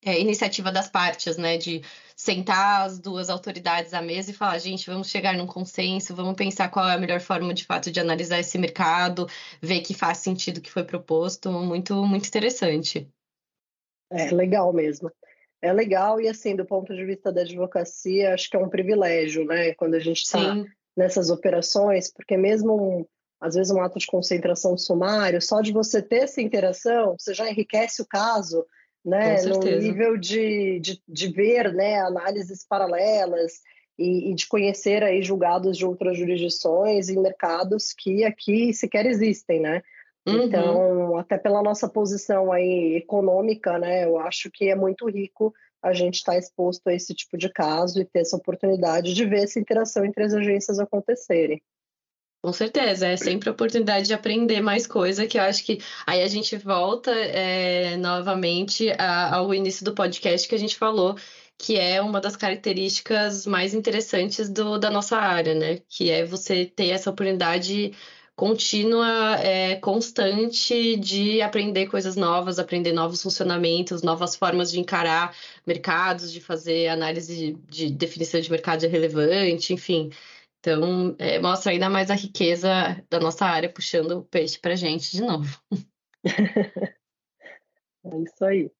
é, iniciativa das partes, né? De sentar as duas autoridades à mesa e falar, gente, vamos chegar num consenso, vamos pensar qual é a melhor forma de fato de analisar esse mercado, ver que faz sentido o que foi proposto. Muito, muito interessante. É legal mesmo é legal e assim do ponto de vista da advocacia acho que é um privilégio né quando a gente está nessas operações porque mesmo um, às vezes um ato de concentração sumário só de você ter essa interação você já enriquece o caso né no nível de, de, de ver né análises paralelas e, e, de conhecer aí julgados de outras jurisdições em mercados que aqui sequer existem né Uhum. Então, até pela nossa posição aí econômica, né, eu acho que é muito rico a gente estar tá exposto a esse tipo de caso e ter essa oportunidade de ver essa interação entre as agências acontecerem. Com certeza, é sempre a oportunidade de aprender mais coisa, que eu acho que aí a gente volta é, novamente a, ao início do podcast que a gente falou, que é uma das características mais interessantes do, da nossa área, né? Que é você ter essa oportunidade contínua, é, constante de aprender coisas novas, aprender novos funcionamentos, novas formas de encarar mercados, de fazer análise de, de definição de mercado relevante, enfim. Então, é, mostra ainda mais a riqueza da nossa área, puxando o peixe para gente de novo. é isso aí.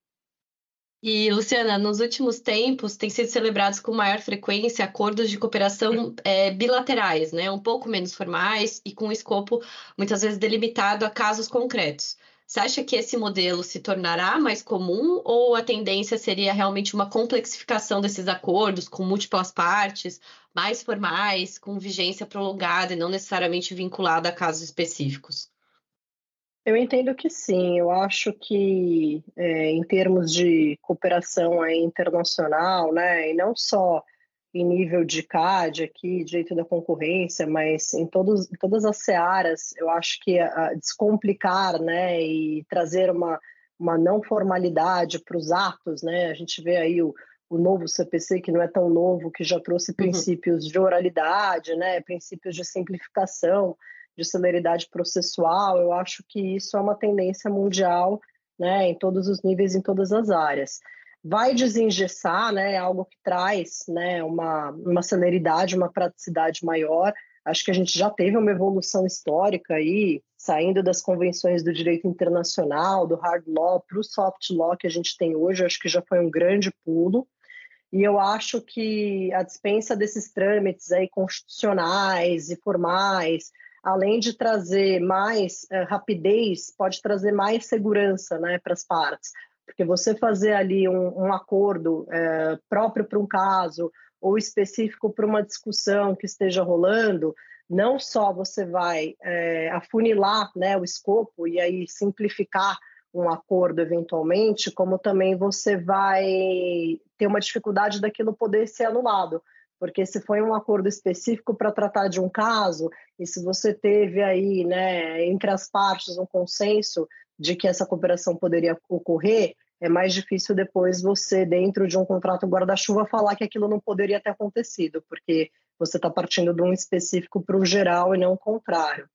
E, Luciana, nos últimos tempos têm sido celebrados com maior frequência acordos de cooperação é, bilaterais, né? um pouco menos formais e com escopo muitas vezes delimitado a casos concretos. Você acha que esse modelo se tornará mais comum ou a tendência seria realmente uma complexificação desses acordos com múltiplas partes, mais formais, com vigência prolongada e não necessariamente vinculada a casos específicos? Eu entendo que sim. Eu acho que, é, em termos de cooperação internacional, né, e não só em nível de CAD aqui, direito da concorrência, mas em, todos, em todas as searas, eu acho que a, descomplicar, né, e trazer uma, uma não formalidade para os atos, né, a gente vê aí o, o novo CPC, que não é tão novo, que já trouxe uhum. princípios uhum. de oralidade, né, princípios de simplificação, de celeridade processual, eu acho que isso é uma tendência mundial, né, em todos os níveis, em todas as áreas vai desengessar, né, é algo que traz, né, uma, uma celeridade, uma praticidade maior. Acho que a gente já teve uma evolução histórica aí, saindo das convenções do direito internacional, do hard law para o soft law que a gente tem hoje, acho que já foi um grande pulo. E eu acho que a dispensa desses trâmites aí constitucionais e formais, além de trazer mais uh, rapidez, pode trazer mais segurança né, para as partes porque você fazer ali um, um acordo é, próprio para um caso ou específico para uma discussão que esteja rolando, não só você vai é, afunilar né, o escopo e aí simplificar um acordo eventualmente, como também você vai ter uma dificuldade daquilo poder ser anulado. Porque se foi um acordo específico para tratar de um caso, e se você teve aí, né, entre as partes um consenso de que essa cooperação poderia ocorrer, é mais difícil depois você, dentro de um contrato guarda-chuva, falar que aquilo não poderia ter acontecido, porque você está partindo de um específico para o geral e não o contrário.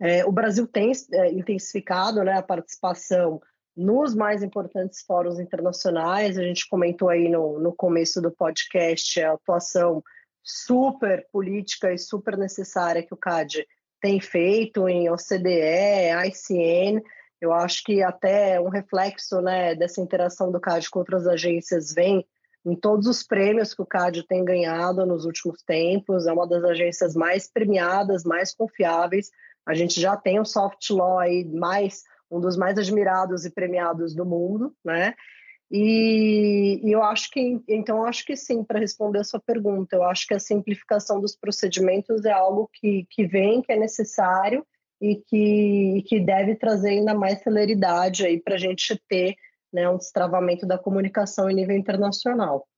É, o Brasil tem é, intensificado né, a participação nos mais importantes fóruns internacionais. A gente comentou aí no, no começo do podcast a atuação super política e super necessária que o CAD tem feito em OCDE, ICN. Eu acho que até um reflexo né, dessa interação do CAD com outras agências vem em todos os prêmios que o CAD tem ganhado nos últimos tempos. É uma das agências mais premiadas, mais confiáveis. A gente já tem o soft law aí mais um dos mais admirados e premiados do mundo, né? E, e, eu acho que, então, acho que sim, para responder a sua pergunta, eu acho que a simplificação dos procedimentos é algo que, que vem, que é necessário e que, que deve trazer ainda mais celeridade aí para a gente ter né, um destravamento da comunicação em nível internacional.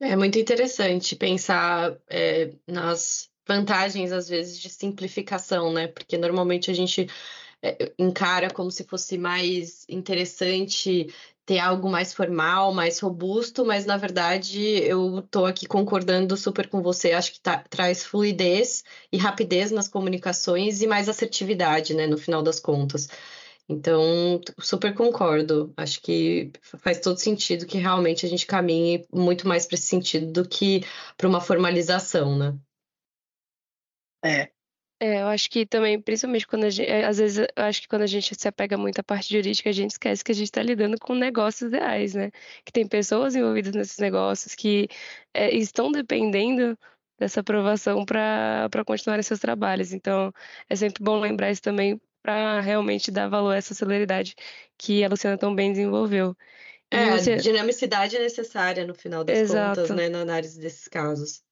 É muito interessante pensar é, nas vantagens, às vezes, de simplificação, né? Porque normalmente a gente é, encara como se fosse mais interessante ter algo mais formal, mais robusto, mas na verdade eu estou aqui concordando super com você. Acho que tá, traz fluidez e rapidez nas comunicações e mais assertividade, né, no final das contas. Então, super concordo. Acho que faz todo sentido que realmente a gente caminhe muito mais para esse sentido do que para uma formalização, né? É, é, eu acho que também, principalmente quando a gente, é, às vezes, eu acho que quando a gente se apega muito à parte jurídica, a gente esquece que a gente está lidando com negócios reais, né? Que tem pessoas envolvidas nesses negócios que é, estão dependendo dessa aprovação para continuar seus trabalhos. Então, é sempre bom lembrar isso também para realmente dar valor a essa celeridade que a Luciana tão bem desenvolveu. é, você... a dinamicidade necessária no final das Exato. contas, né, na análise desses casos.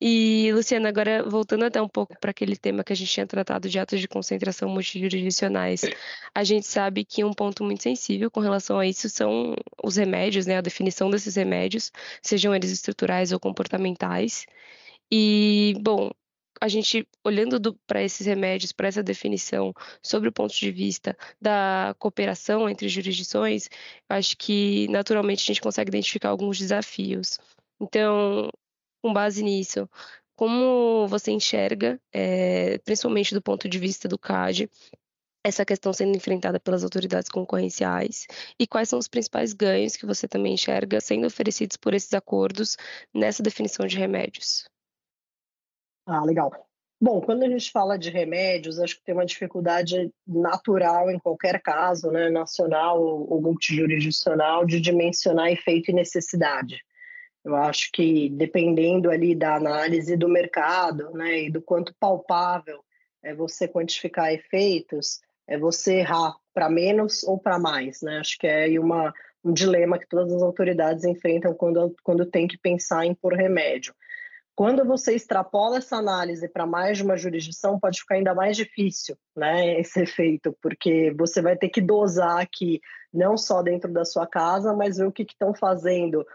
E, Luciana, agora voltando até um pouco para aquele tema que a gente tinha tratado de atos de concentração multijurisdicionais, a gente sabe que um ponto muito sensível com relação a isso são os remédios, né, a definição desses remédios, sejam eles estruturais ou comportamentais. E, bom, a gente olhando para esses remédios, para essa definição, sobre o ponto de vista da cooperação entre jurisdições, acho que naturalmente a gente consegue identificar alguns desafios. Então, com base nisso, como você enxerga, é, principalmente do ponto de vista do CAD, essa questão sendo enfrentada pelas autoridades concorrenciais e quais são os principais ganhos que você também enxerga sendo oferecidos por esses acordos nessa definição de remédios? Ah, legal. Bom, quando a gente fala de remédios, acho que tem uma dificuldade natural em qualquer caso, né, nacional ou multijurisdicional, de dimensionar efeito e necessidade. Eu acho que dependendo ali da análise do mercado, né, e do quanto palpável é você quantificar efeitos, é você errar para menos ou para mais, né? Acho que é uma, um dilema que todas as autoridades enfrentam quando, quando tem que pensar em pôr remédio. Quando você extrapola essa análise para mais de uma jurisdição, pode ficar ainda mais difícil, né, esse efeito, porque você vai ter que dosar aqui, não só dentro da sua casa, mas ver o que estão fazendo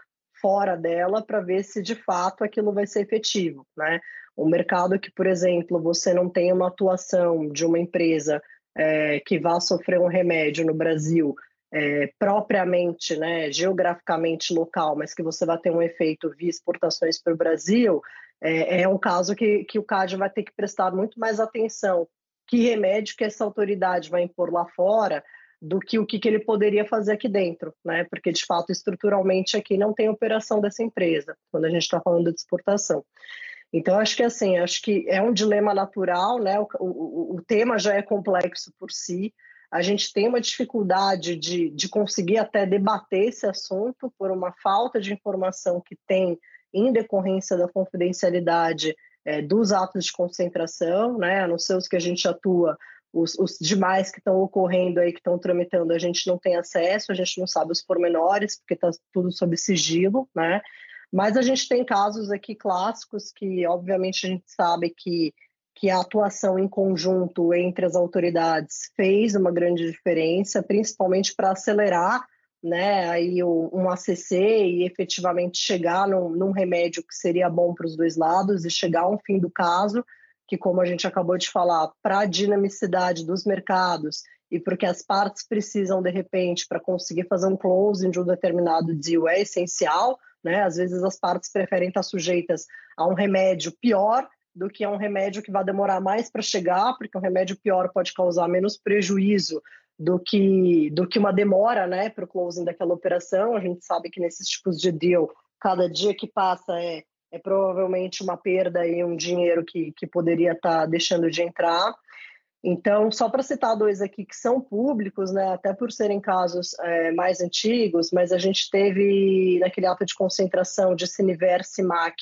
fora dela para ver se de fato aquilo vai ser efetivo, né? Um mercado que, por exemplo, você não tem uma atuação de uma empresa é, que vá sofrer um remédio no Brasil é, propriamente, né, geograficamente local, mas que você vai ter um efeito via exportações para o Brasil, é, é, um caso que, que o CAD vai ter que prestar muito mais atenção. Que remédio que essa autoridade vai impor lá fora do que o que, ele poderia fazer aqui dentro, né? Porque de fato estruturalmente aqui não tem operação dessa empresa quando a gente está falando de exportação. Então acho que assim, acho que é um dilema natural, né? O, o, o tema já é complexo por si a gente tem uma dificuldade de, de conseguir até debater esse assunto por uma falta de informação que tem em decorrência da confidencialidade é, dos atos de concentração, né? A não ser os que a gente atua, os, os demais que estão ocorrendo aí, que estão tramitando, a gente não tem acesso, a gente não sabe os pormenores, porque está tudo sob sigilo, né? Mas a gente tem casos aqui clássicos que, obviamente, a gente sabe que que a atuação em conjunto entre as autoridades fez uma grande diferença, principalmente para acelerar né, aí um ACC e efetivamente chegar num, num remédio que seria bom para os dois lados e chegar ao fim do caso, que como a gente acabou de falar, para a dinamicidade dos mercados e porque as partes precisam de repente para conseguir fazer um closing de um determinado deal é essencial, né? Às vezes as partes preferem estar sujeitas a um remédio pior do que é um remédio que vai demorar mais para chegar, porque um remédio pior pode causar menos prejuízo do que, do que uma demora né, para o closing daquela operação. A gente sabe que nesses tipos de deal, cada dia que passa é, é provavelmente uma perda e um dinheiro que, que poderia estar tá deixando de entrar. Então, só para citar dois aqui que são públicos, né, até por serem casos é, mais antigos, mas a gente teve naquele ato de concentração de Siniver Mac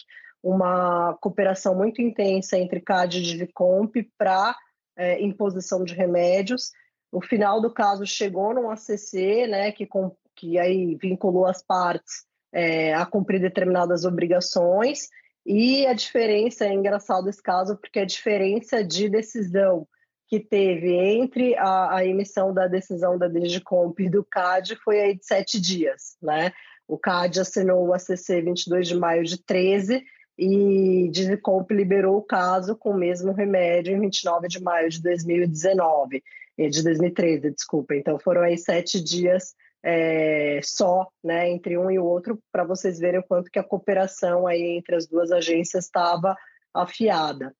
uma cooperação muito intensa entre CAD e Digicomp para é, imposição de remédios. O final do caso chegou num ACC, né, que, com, que aí vinculou as partes é, a cumprir determinadas obrigações, e a diferença, é engraçado esse caso, porque a diferença de decisão que teve entre a, a emissão da decisão da Digicomp e do CAD foi aí de sete dias, né? O CAD assinou o ACC 22 de maio de 13 e Digicomp liberou o caso com o mesmo remédio em 29 de maio de 2019, eh, de 2013, desculpa. Então foram aí sete dias é, só, né, entre um e o outro, para vocês verem o quanto que a cooperação aí entre as duas agências estava afiada.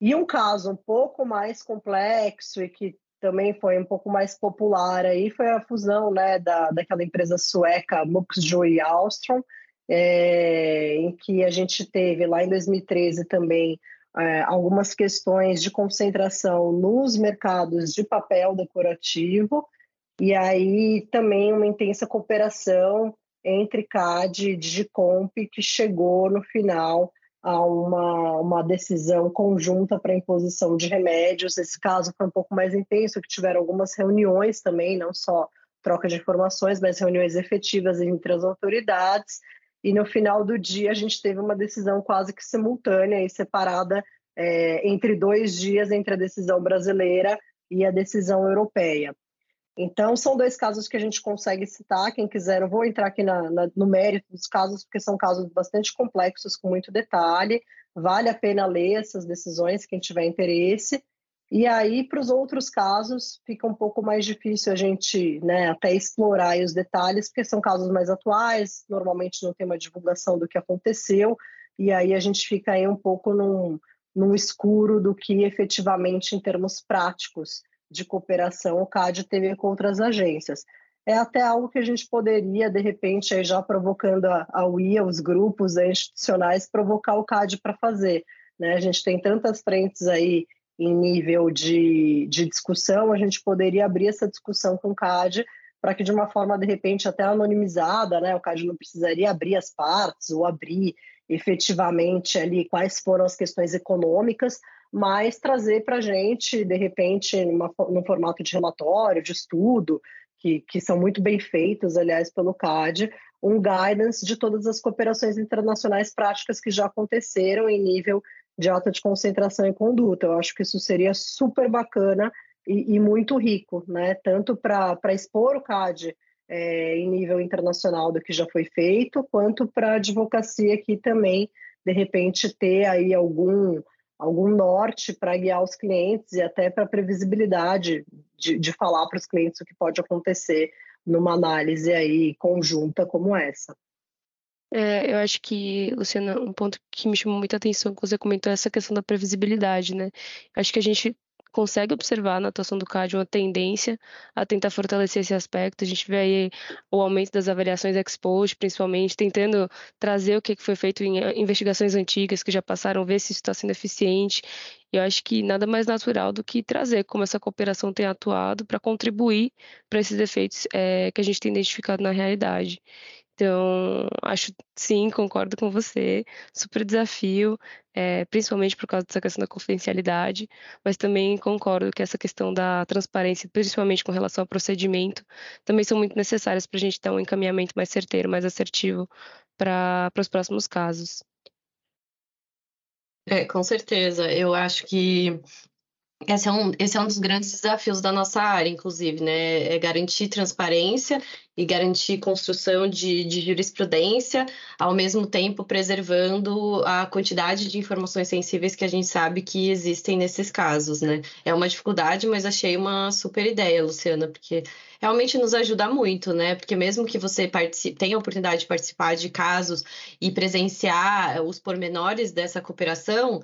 E um caso um pouco mais complexo e que também foi um pouco mais popular aí foi a fusão, né, da, daquela empresa sueca Muxjo e Alstrom, é, em que a gente teve lá em 2013 também é, algumas questões de concentração nos mercados de papel decorativo e aí também uma intensa cooperação entre CAD e Digicomp que chegou no final a uma, uma decisão conjunta para imposição de remédios. Esse caso foi um pouco mais intenso, que tiveram algumas reuniões também, não só troca de informações, mas reuniões efetivas entre as autoridades e no final do dia a gente teve uma decisão quase que simultânea e separada é, entre dois dias entre a decisão brasileira e a decisão europeia. Então, são dois casos que a gente consegue citar. Quem quiser, eu vou entrar aqui na, na, no mérito dos casos, porque são casos bastante complexos, com muito detalhe. Vale a pena ler essas decisões, quem tiver interesse. E aí, para os outros casos, fica um pouco mais difícil a gente né, até explorar os detalhes, porque são casos mais atuais, normalmente não tem uma divulgação do que aconteceu, e aí a gente fica aí um pouco num, num escuro do que efetivamente, em termos práticos de cooperação, o CAD teve com outras agências. É até algo que a gente poderia, de repente, aí já provocando a, a UIA, os grupos institucionais, provocar o CAD para fazer. Né? A gente tem tantas frentes aí em nível de, de discussão, a gente poderia abrir essa discussão com o CAD para que de uma forma, de repente, até anonimizada, né, o CAD não precisaria abrir as partes ou abrir efetivamente ali quais foram as questões econômicas, mas trazer para a gente, de repente, numa, num formato de relatório, de estudo, que, que são muito bem feitos, aliás, pelo CAD, um guidance de todas as cooperações internacionais práticas que já aconteceram em nível de alta de concentração e conduta. Eu acho que isso seria super bacana e, e muito rico, né? Tanto para expor o CAD é, em nível internacional do que já foi feito, quanto para a advocacia aqui também, de repente, ter aí algum, algum norte para guiar os clientes e até para previsibilidade de, de falar para os clientes o que pode acontecer numa análise aí conjunta como essa. É, eu acho que, Luciana, um ponto que me chamou muita atenção que você comentou é essa questão da previsibilidade, né? Acho que a gente consegue observar na atuação do CAD uma tendência a tentar fortalecer esse aspecto. A gente vê aí o aumento das avaliações ex post, principalmente, tentando trazer o que foi feito em eh, investigações antigas que já passaram, ver se isso está sendo eficiente. Eu acho que nada mais natural do que trazer como essa cooperação tem atuado para contribuir para esses efeitos é, que a gente tem identificado na realidade. Então, acho sim, concordo com você, super desafio, é, principalmente por causa dessa questão da confidencialidade, mas também concordo que essa questão da transparência, principalmente com relação ao procedimento, também são muito necessárias para a gente ter um encaminhamento mais certeiro, mais assertivo para os próximos casos. É, com certeza. Eu acho que esse é, um, esse é um dos grandes desafios da nossa área, inclusive, né? É garantir transparência e garantir construção de, de jurisprudência, ao mesmo tempo preservando a quantidade de informações sensíveis que a gente sabe que existem nesses casos, né? É uma dificuldade, mas achei uma super ideia, Luciana, porque realmente nos ajuda muito, né? Porque mesmo que você tenha a oportunidade de participar de casos e presenciar os pormenores dessa cooperação,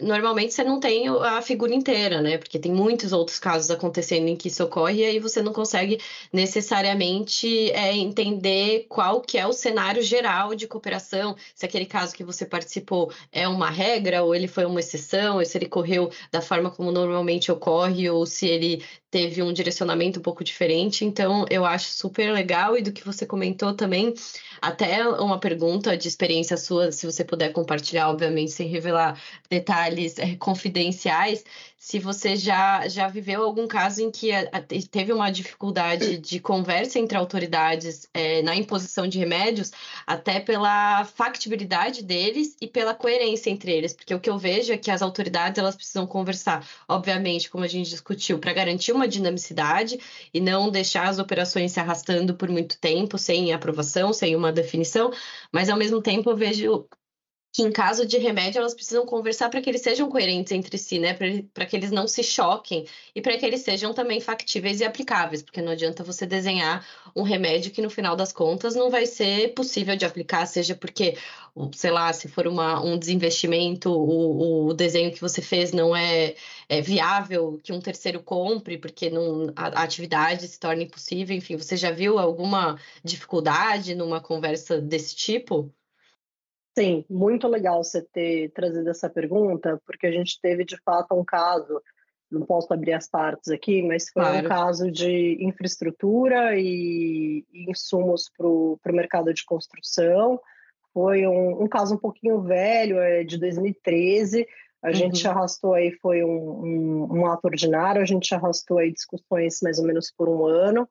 normalmente você não tem a figura inteira, né? Porque tem muitos outros casos acontecendo em que isso ocorre e aí você não consegue necessariamente é, entender qual que é o cenário geral de cooperação, se aquele caso que você participou é uma regra ou ele foi uma exceção, se ele correu da forma como normalmente ocorre ou se ele teve um direcionamento um pouco diferente. Então, eu acho super legal e do que você comentou também, até uma pergunta de experiência sua, se você puder compartilhar, obviamente, sem revelar detalhes é, confidenciais, se você já, já viveu algum caso em que a, a, teve uma dificuldade de conversa entre autoridades é, na imposição de remédios, até pela factibilidade deles e pela coerência entre eles, porque o que eu vejo é que as autoridades elas precisam conversar, obviamente, como a gente discutiu, para garantir uma dinamicidade e não deixar as operações se arrastando por muito tempo sem aprovação, sem uma definição, mas ao mesmo tempo eu vejo que em caso de remédio elas precisam conversar para que eles sejam coerentes entre si, né? Para que eles não se choquem e para que eles sejam também factíveis e aplicáveis, porque não adianta você desenhar um remédio que no final das contas não vai ser possível de aplicar, seja porque, sei lá, se for uma, um desinvestimento, o, o desenho que você fez não é, é viável que um terceiro compre, porque não, a, a atividade se torna impossível. Enfim, você já viu alguma dificuldade numa conversa desse tipo? Sim, muito legal você ter trazido essa pergunta, porque a gente teve de fato um caso, não posso abrir as partes aqui, mas foi claro. um caso de infraestrutura e, e insumos para o mercado de construção. Foi um, um, caso um pouquinho velho, é de 2013. A uhum. gente arrastou aí, foi um, um, um ato ordinário, a gente arrastou aí discussões mais ou menos por um ano.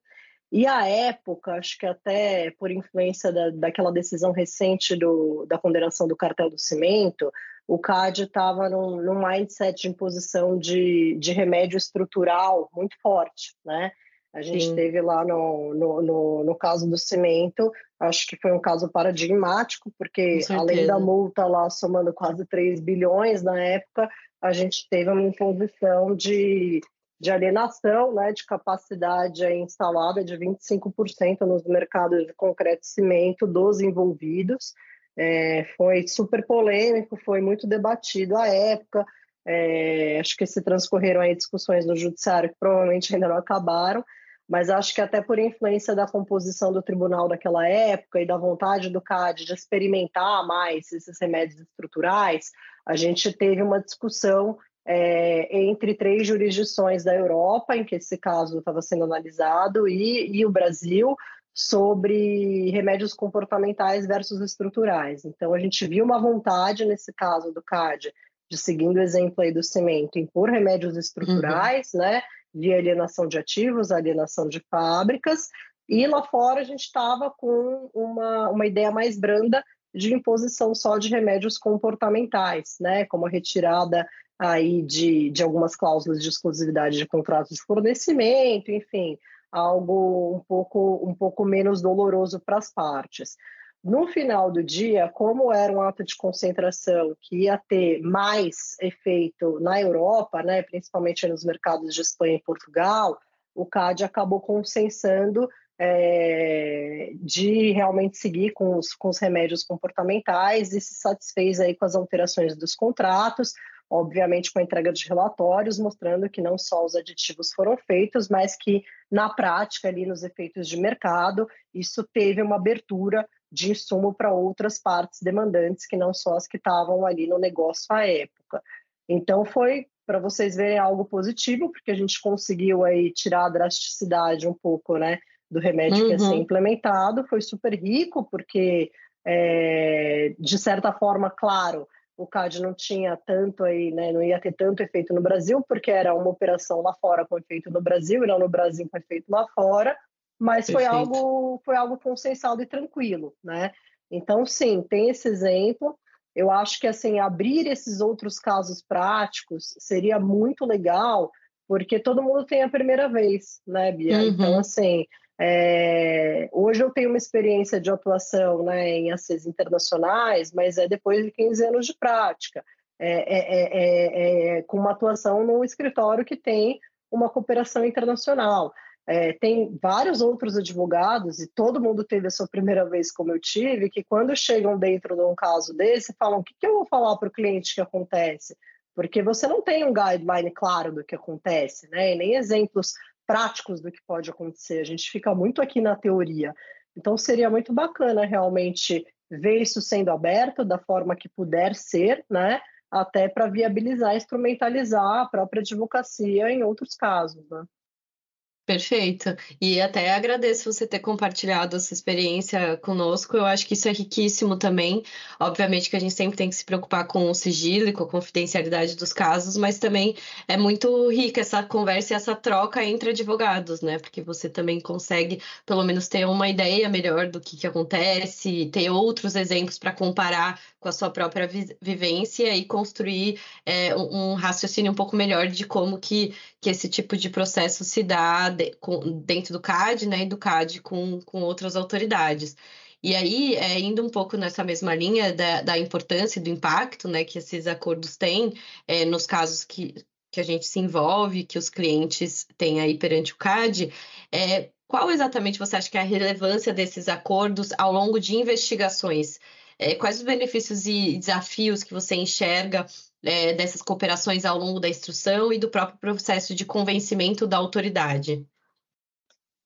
E a época, acho que até por influência da, daquela decisão recente do, da condenação do cartel do cimento, o CAD estava num, num mindset de imposição de, de remédio estrutural muito forte, né? A gente Sim. teve lá no, no, no, no, caso do cimento, acho que foi um caso paradigmático, porque além da multa lá somando quase 3 bilhões na época, a gente teve uma imposição de de alienação né, de capacidade instalada de 25% nos mercados de concreto e cimento dos envolvidos. É, foi super polêmico, foi muito debatido à época. É, acho que se transcorreram aí discussões no judiciário que provavelmente ainda não acabaram, mas acho que até por influência da composição do tribunal daquela época e da vontade do CAD de experimentar mais esses remédios estruturais, a gente teve uma discussão é, entre três jurisdições da Europa, em que esse caso estava sendo analisado, e, e o Brasil, sobre remédios comportamentais versus estruturais. Então, a gente viu uma vontade, nesse caso do CAD, de seguindo o exemplo aí do cimento, impor remédios estruturais, uhum. né, via alienação de ativos, alienação de fábricas, e lá fora a gente estava com uma, uma ideia mais branda de imposição só de remédios comportamentais, né, como a retirada aí de, de algumas cláusulas de exclusividade de contratos de fornecimento, enfim, algo um pouco, um pouco menos doloroso para as partes. No final do dia, como era um ato de concentração que ia ter mais efeito na Europa, né, principalmente nos mercados de Espanha e Portugal, o CAD acabou consensando é, de realmente seguir com os, com os remédios comportamentais e se satisfez aí com as alterações dos contratos, obviamente com a entrega de relatórios, mostrando que não só os aditivos foram feitos, mas que na prática, ali nos efeitos de mercado, isso teve uma abertura de insumo para outras partes demandantes que não só as que estavam ali no negócio à época. Então foi para vocês verem algo positivo, porque a gente conseguiu aí tirar a drasticidade um pouco, né, do remédio uhum. que ia ser uhum. implementado, foi super rico, porque, é, de certa forma, claro, o CAD não tinha tanto aí, né, não ia ter tanto efeito no Brasil, porque era uma operação lá fora com efeito no Brasil, e não no Brasil com efeito lá fora, mas Perfeito. foi algo, foi algo consensual e tranquilo, né? Então, sim, tem esse exemplo. Eu acho que, assim, abrir esses outros casos práticos seria muito legal, porque todo mundo tem a primeira vez, né, Bia? Então, uhum. Então, assim, é, hoje eu tenho uma experiência de atuação né, em ACs internacionais, mas é depois de 15 anos de prática, é, é, é, com uma atuação num escritório que tem uma cooperação internacional. tem vários outros advogados, e todo mundo teve a sua primeira vez, como eu tive, que quando chegam dentro de um caso desse, falam: o que, que eu vou falar para o cliente que acontece? Porque você não tem um guideline claro do que acontece, né? E nem exemplos práticos do que pode acontecer. A gente fica muito aqui na teoria. Então, seria muito bacana realmente ver isso sendo aberto da forma que puder ser, né? Até para viabilizar, instrumentalizar a própria advocacia em outros casos, né? Perfeito. E até agradeço você ter compartilhado essa experiência conosco. Eu acho que isso é riquíssimo também. Obviamente que a gente sempre tem que se preocupar com o sigilo e com a confidencialidade dos casos, mas também é muito rica essa conversa e essa troca entre advogados, né? Porque você também consegue, pelo menos, ter uma ideia melhor do que, que acontece, ter outros exemplos para comparar com a sua própria vivência e construir é, um raciocínio um pouco melhor de como que, que esse tipo de processo se dá de, com, dentro do CAD, né, e do CAD com, com outras autoridades. E aí, é, indo um pouco nessa mesma linha da, da importância e do impacto né, que esses acordos têm é, nos casos que, que a gente se envolve, que os clientes têm aí perante o CAD, é, qual exatamente você acha que é a relevância desses acordos ao longo de investigações? É, quais os benefícios e desafios que você enxerga é, dessas cooperações ao longo da instrução e do próprio processo de convencimento da autoridade?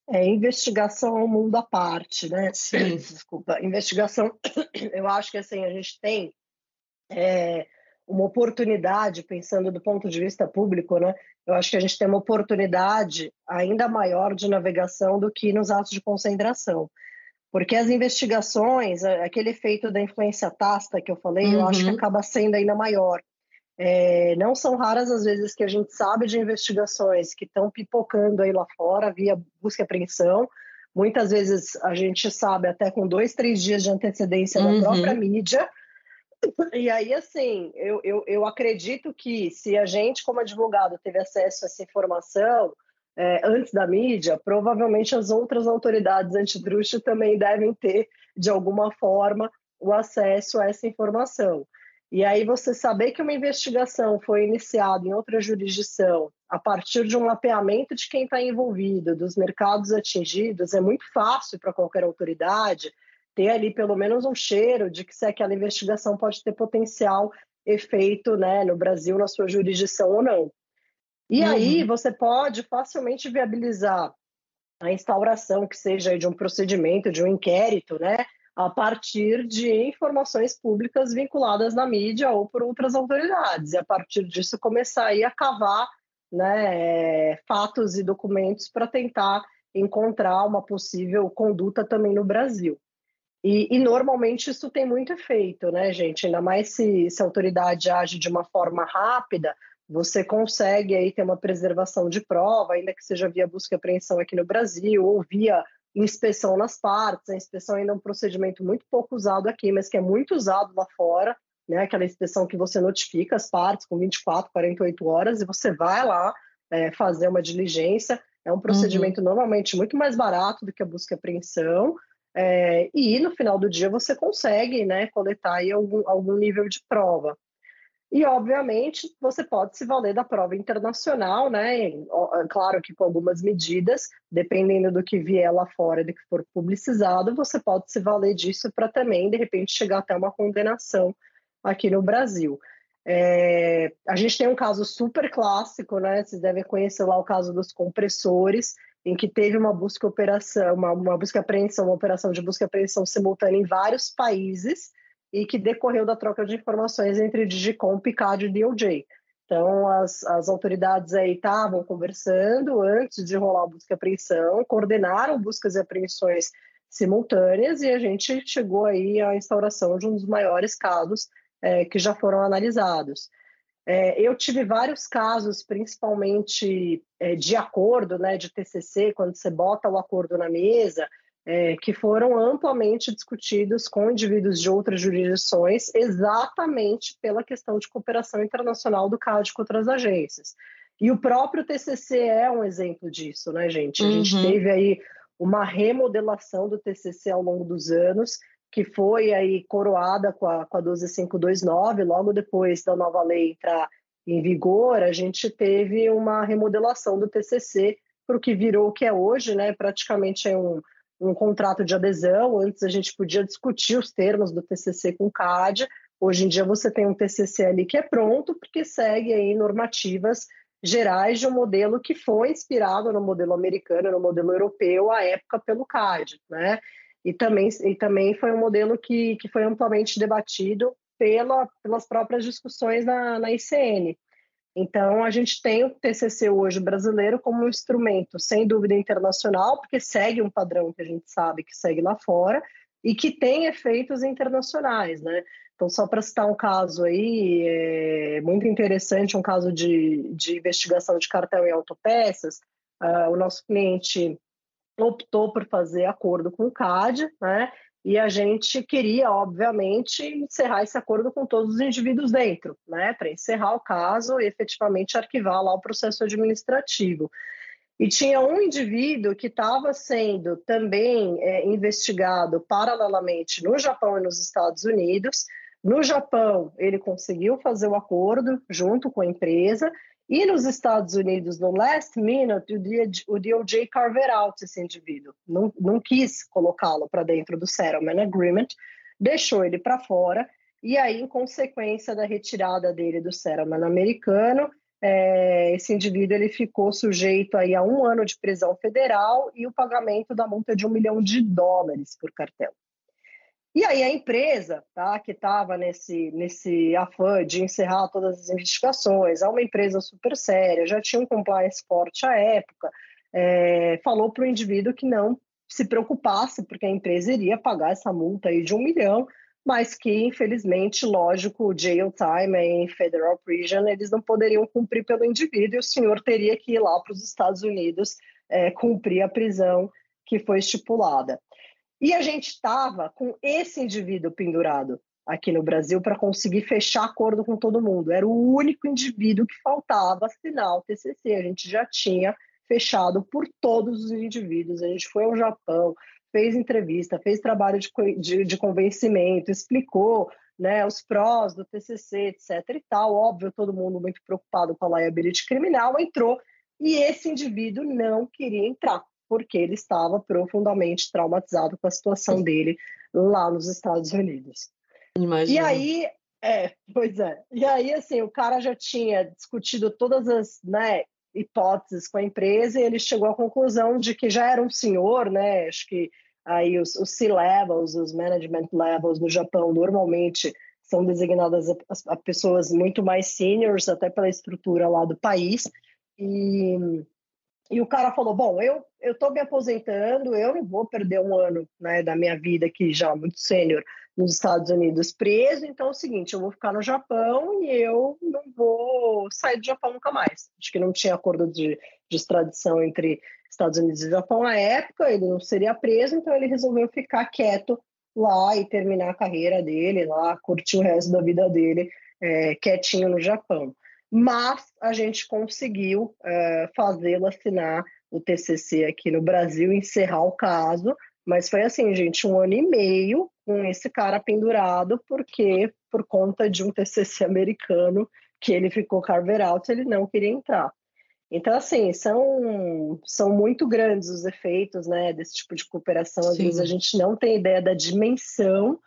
É, investigação é um mundo à parte, né? Sim. Desculpa. Investigação, eu acho que assim, a gente tem é, uma oportunidade, pensando do ponto de vista público, né? Eu acho que a gente tem uma oportunidade ainda maior de navegação do que nos atos de concentração. Porque as investigações, aquele efeito da influência tácita que eu falei, uhum. eu acho que uhum. acaba sendo ainda maior. É, não são raras as vezes que a gente sabe de investigações que estão pipocando aí lá fora via busca e apreensão. Muitas vezes a gente sabe até com dois, três dias de antecedência uhum. da própria mídia. E aí, assim, eu, eu, eu acredito que se a gente, como advogado, teve acesso a essa informação, é, antes da mídia, provavelmente as outras autoridades antitruste também devem ter, de alguma forma, o acesso a essa informação. E aí você saber que uma investigação foi iniciada em outra jurisdição a partir de um mapeamento de quem está envolvido, dos mercados atingidos, é muito fácil para qualquer autoridade ter ali pelo menos um cheiro de que se aquela investigação pode ter potencial efeito né, no Brasil, na sua jurisdição ou não. E uhum. aí você pode facilmente viabilizar a instauração que seja de um procedimento, de um inquérito, né, a partir de informações públicas vinculadas na mídia ou por outras autoridades, e a partir disso começar aí a cavar né, fatos e documentos para tentar encontrar uma possível conduta também no Brasil. E, e, normalmente isso tem muito efeito, né, gente? Ainda mais se, se a autoridade age de uma forma rápida, você consegue aí ter uma preservação de prova, ainda que seja via busca e apreensão aqui no Brasil, ou via inspeção nas partes. A inspeção ainda é um procedimento muito pouco usado aqui, mas que é muito usado lá fora, né? Aquela inspeção que você notifica as partes com 24, 48 horas e você vai lá é, fazer uma diligência. É um procedimento uhum. normalmente muito mais barato do que a busca e apreensão. É, e no final do dia você consegue né, coletar aí algum, algum nível de prova. E, obviamente, você pode se valer da prova internacional, né? É claro que com algumas medidas, dependendo do que vier lá fora, do que for publicizado, você pode se valer disso para também, de repente, chegar até uma condenação aqui no Brasil. É, a gente tem um caso super clássico, né? Vocês devem conhecer lá o caso dos compressores, em que teve uma busca operação, uma, uma busca apreensão, uma operação de busca apreensão simultânea em vários países e que decorreu da troca de informações entre Digicom, Picard e DOJ. Então, as, as autoridades aí estavam conversando antes de rolar a busca e apreensão, coordenaram buscas e apreensões simultâneas e a gente chegou aí à instauração de um dos maiores casos é, que já foram analisados. É, eu tive vários casos, principalmente é, de acordo, né, de TCC, quando você bota o acordo na mesa, é, que foram amplamente discutidos com indivíduos de outras jurisdições, exatamente pela questão de cooperação internacional do CAD com outras agências. E o próprio TCC é um exemplo disso, né, gente? A uhum. gente teve aí uma remodelação do TCC ao longo dos anos, que foi aí coroada com a, com a 12529, logo depois da nova lei entrar em vigor, a gente teve uma remodelação do TCC para o que virou o que é hoje, né? Praticamente é um, um contrato de adesão. Antes a gente podia discutir os termos do TCC com o CAD. Hoje em dia você tem um TCC ali que é pronto, porque segue aí normativas gerais de um modelo que foi inspirado no modelo americano, no modelo europeu, à época pelo CAD, né? e também, e também foi um modelo que, que foi amplamente debatido pela, pelas próprias discussões na, na ICN. Então, a gente tem o TCC hoje brasileiro como um instrumento, sem dúvida, internacional, porque segue um padrão que a gente sabe que segue lá fora e que tem efeitos internacionais, né? Então, só para citar um caso aí, é muito interessante, um caso de, de investigação de cartel em autopeças, uh, o nosso cliente optou por fazer acordo com o CAD, né? E a gente queria, obviamente, encerrar esse acordo com todos os indivíduos dentro, né? Para encerrar o caso e efetivamente arquivar lá o processo administrativo. E tinha um indivíduo que estava sendo também é, investigado paralelamente no Japão e nos Estados Unidos. No Japão, ele conseguiu fazer o acordo junto com a empresa, e nos Estados Unidos, no last minute, o DOJ carver out esse indivíduo, não, não quis colocá-lo para dentro do settlement agreement, deixou ele para fora, e aí, em consequência da retirada dele do settlement americano, é, esse indivíduo ele ficou sujeito aí a um ano de prisão federal e o pagamento da multa de um milhão de dólares por cartel. E aí a empresa, tá, que estava nesse, nesse afã de encerrar todas as investigações, é uma empresa super séria, já tinha um compliance forte à época, é, falou para o indivíduo que não se preocupasse, porque a empresa iria pagar essa multa aí de um milhão, mas que, infelizmente, lógico, o jail time em federal prison, eles não poderiam cumprir pelo indivíduo e o senhor teria que ir lá para os Estados Unidos é, cumprir a prisão que foi estipulada. E a gente estava com esse indivíduo pendurado aqui no Brasil para conseguir fechar acordo com todo mundo. Era o único indivíduo que faltava assinar o TCC. A gente já tinha fechado por todos os indivíduos. A gente foi ao Japão, fez entrevista, fez trabalho de, de, de convencimento, explicou né, os prós do TCC, etc. e tal. Óbvio, todo mundo muito preocupado com a liability criminal entrou e esse indivíduo não queria entrar porque ele estava profundamente traumatizado com a situação dele lá nos Estados Unidos. Imagina. E aí, é, pois é. E aí, assim, o cara já tinha discutido todas as né, hipóteses com a empresa e ele chegou à conclusão de que já era um senhor, né? Acho que aí os, os C-levels, os management levels no Japão normalmente são designadas a, a, pessoas muito mais seniors, até pela estrutura lá do país. E E o cara falou: Bom, eu estou me aposentando, eu não vou perder um ano né, da minha vida aqui já muito sênior nos Estados Unidos preso, então é o seguinte, eu vou ficar no Japão e eu não vou sair do Japão nunca mais. Acho que não tinha acordo de, de extradição entre Estados Unidos e Japão na época, ele não seria preso, então ele resolveu ficar quieto lá e terminar a carreira dele lá, curtir o resto da vida dele é, quietinho no Japão mas a gente conseguiu uh, fazê-lo assinar o TCC aqui no Brasil, encerrar o caso, mas foi assim, gente, um ano e meio com esse cara pendurado, porque por conta de um TCC americano que ele ficou carver out, ele não queria entrar. Então, assim, são, são muito grandes os efeitos né, desse tipo de cooperação. Às Sim. vezes a gente não tem ideia da dimensão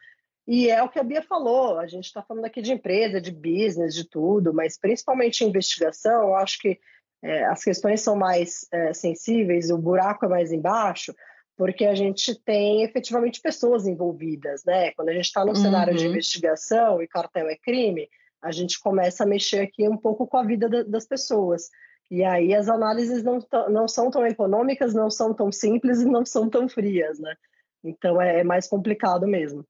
e é o que a Bia falou, a gente está falando aqui de empresa, de business, de tudo, mas principalmente investigação, eu acho que é, as questões são mais é, sensíveis, o buraco é mais embaixo, porque a gente tem efetivamente pessoas envolvidas, né? Quando a gente está no uhum. cenário de investigação e cartel é crime, a gente começa a mexer aqui um pouco com a vida da, das pessoas. E aí as análises não, não são tão econômicas, não são tão simples e não são tão frias, né? Então é, é mais complicado mesmo.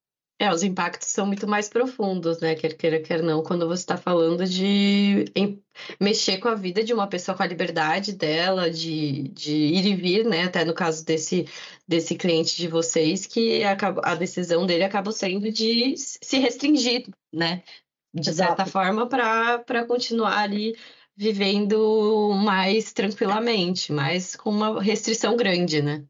É, os impactos são muito mais profundos, né? Quer queira, quer não, quando você está falando de mexer com a vida de uma pessoa, com a liberdade dela, de, de ir e vir, né? Até no caso desse, desse cliente de vocês, que a, a decisão dele acaba sendo de se restringir, né? De Exato. certa forma, para continuar ali vivendo mais tranquilamente, mas com uma restrição grande, né?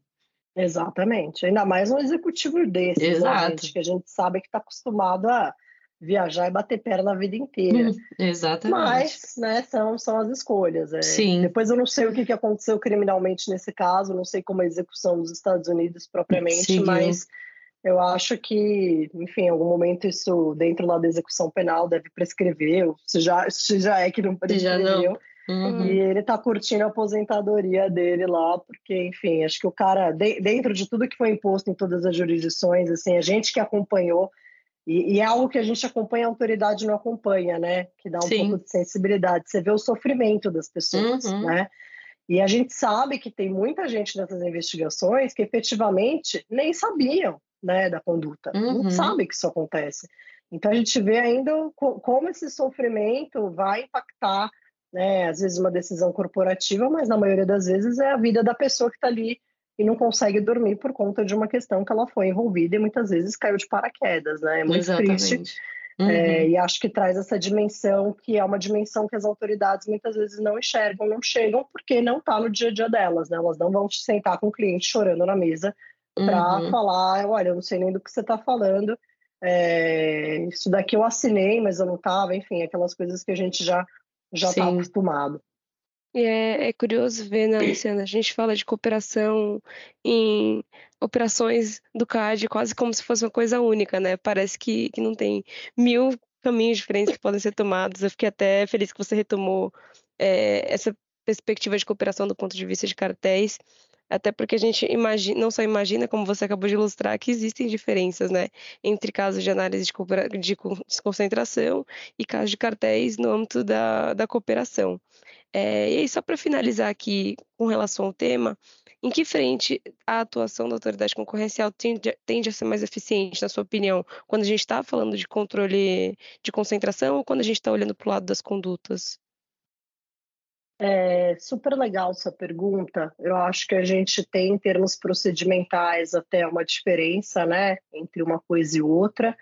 Exatamente. Ainda mais um executivo desse, né, Exato. que a gente sabe que está acostumado a viajar e bater perna a vida inteira. Hum, exatamente. Mas, né, são, são as escolhas. É. Sim. Depois eu não sei o que, que aconteceu criminalmente nesse caso, não sei como a execução dos Estados Unidos propriamente, mas eu acho que, enfim, em algum momento isso, dentro lá da execução penal, deve prescrever, se já, se já é que não prescreveu. Uhum. E ele tá curtindo a aposentadoria dele lá, porque, enfim, acho que o cara, de, dentro de tudo que foi imposto em todas as jurisdições, assim, a gente que acompanhou, e, e, é algo que a gente acompanha, a autoridade não acompanha, né? Que dá um Sim. pouco de sensibilidade. Você vê o sofrimento das pessoas, uhum. né? E a gente sabe que tem muita gente nessas investigações que efetivamente nem sabiam né, da conduta, uhum. não sabe que isso acontece. Então a gente vê ainda como esse sofrimento vai impactar né? Às vezes uma decisão corporativa, mas na maioria das vezes é a vida da pessoa que está ali e não consegue dormir por conta de uma questão que ela foi envolvida e muitas vezes caiu de paraquedas, né? É muito Exatamente. triste. Uhum. É, e acho que traz essa dimensão que é uma dimensão que as autoridades muitas vezes não enxergam, não chegam, porque não está no dia a dia delas, né? Elas não vão sentar com o cliente chorando na mesa para uhum. falar, olha, eu não sei nem do que você está falando, é, isso daqui eu assinei, mas eu não estava, enfim, aquelas coisas que a gente já já está acostumado. E é, é, curioso ver, né, Luciana? A gente fala de cooperação em operações do CAD quase como se fosse uma coisa única, né? Parece que, que não tem mil caminhos diferentes que podem ser tomados. Eu fiquei até feliz que você retomou é, essa perspectiva de cooperação do ponto de vista de cartéis, até porque a gente imagina, não só imagina, como você acabou de ilustrar, que existem diferenças né, entre casos de análise de, concentração e casos de cartéis no âmbito da, da cooperação. É, e aí, só para finalizar aqui com relação ao tema, em que frente a atuação da autoridade concorrencial tende, tende a ser mais eficiente, na sua opinião, quando a gente está falando de controle de concentração ou quando a gente está olhando para o lado das condutas? É super legal essa pergunta. Eu acho que a gente tem, em termos procedimentais, até uma diferença né, entre uma coisa e outra.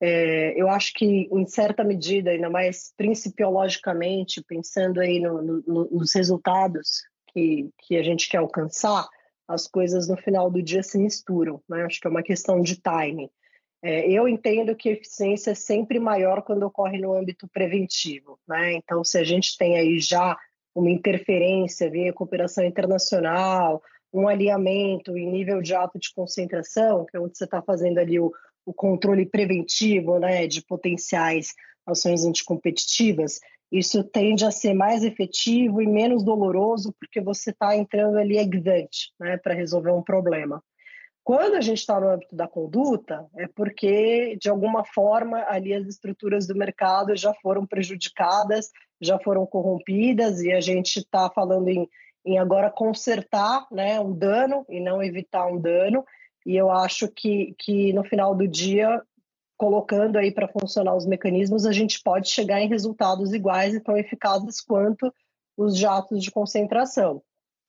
É, eu acho que, em certa medida, ainda mais principiologicamente, pensando aí no, no, nos resultados que, que a gente quer alcançar, as coisas no final do dia se misturam. Né? Acho que é uma questão de timing. É, eu entendo que a eficiência é sempre maior quando ocorre no âmbito preventivo. Né? Então, se a gente tem aí já uma interferência via cooperação internacional, um alinhamento em nível de ato de concentração, que é onde você está fazendo ali o, o controle preventivo né, de potenciais ações anticompetitivas, isso tende a ser mais efetivo e menos doloroso porque você está entrando ali ex né, para resolver um problema. Quando a gente está no âmbito da conduta, é porque, de alguma forma, ali as estruturas do mercado já foram prejudicadas, já foram corrompidas, e a gente está falando em, em agora consertar né, um dano e não evitar um dano. E eu acho que, que no final do dia, colocando aí para funcionar os mecanismos, a gente pode chegar em resultados iguais e tão eficazes quanto os jatos de concentração.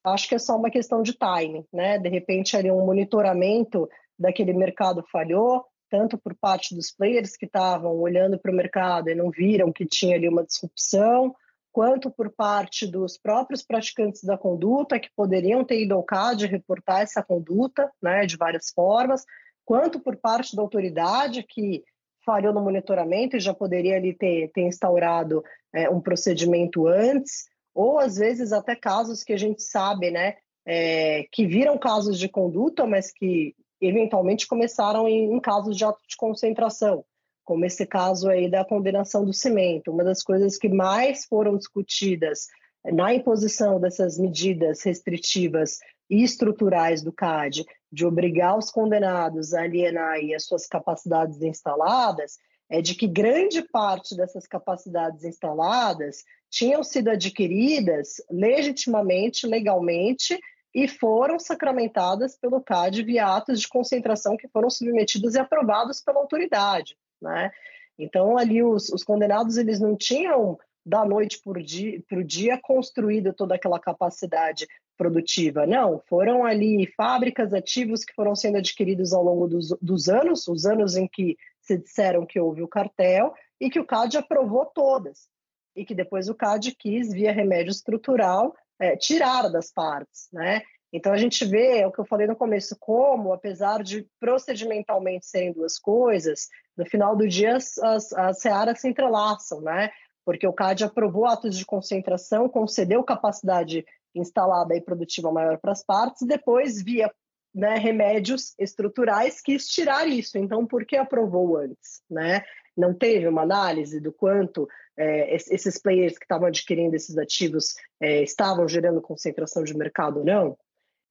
Acho que é só uma questão de timing, né? De repente ali um monitoramento daquele mercado falhou, tanto por parte dos players que estavam olhando para o mercado e não viram que tinha ali uma disrupção, quanto por parte dos próprios praticantes da conduta que poderiam ter ido ao CAD reportar essa conduta, né, de várias formas, quanto por parte da autoridade que falhou no monitoramento e já poderia ali ter, ter instaurado é, um procedimento antes, ou às vezes até casos que a gente sabe, né, é, que viram casos de conduta, mas que eventualmente começaram em, em casos de ato de concentração, como esse caso aí da condenação do cimento. Uma das coisas que mais foram discutidas na imposição dessas medidas restritivas e estruturais do CAD, de obrigar os condenados a alienar as suas capacidades instaladas, é de que grande parte dessas capacidades instaladas tinham sido adquiridas legitimamente, legalmente, e foram sacramentadas pelo CAD via atos de concentração que foram submetidos e aprovados pela autoridade, né? Então, ali, os, os condenados, eles não tinham, da noite para o dia, dia, construído toda aquela capacidade produtiva. Não, foram ali fábricas, ativos que foram sendo adquiridos ao longo dos, dos anos, os anos em que se disseram que houve o cartel, e que o CAD aprovou todas. E que depois o CAD quis, via remédio estrutural, é, tirar das partes, né? Então a gente vê, é o que eu falei no começo, como, apesar de procedimentalmente serem duas coisas, no final do dia as, as, as searas se entrelaçam, né? Porque o CAD aprovou atos de concentração, concedeu capacidade instalada e produtiva maior para as partes, depois, via né, remédios estruturais, quis tirar isso. Então, por que aprovou antes? Né? Não teve uma análise do quanto é, esses players que estavam adquirindo esses ativos é, estavam gerando concentração de mercado ou não?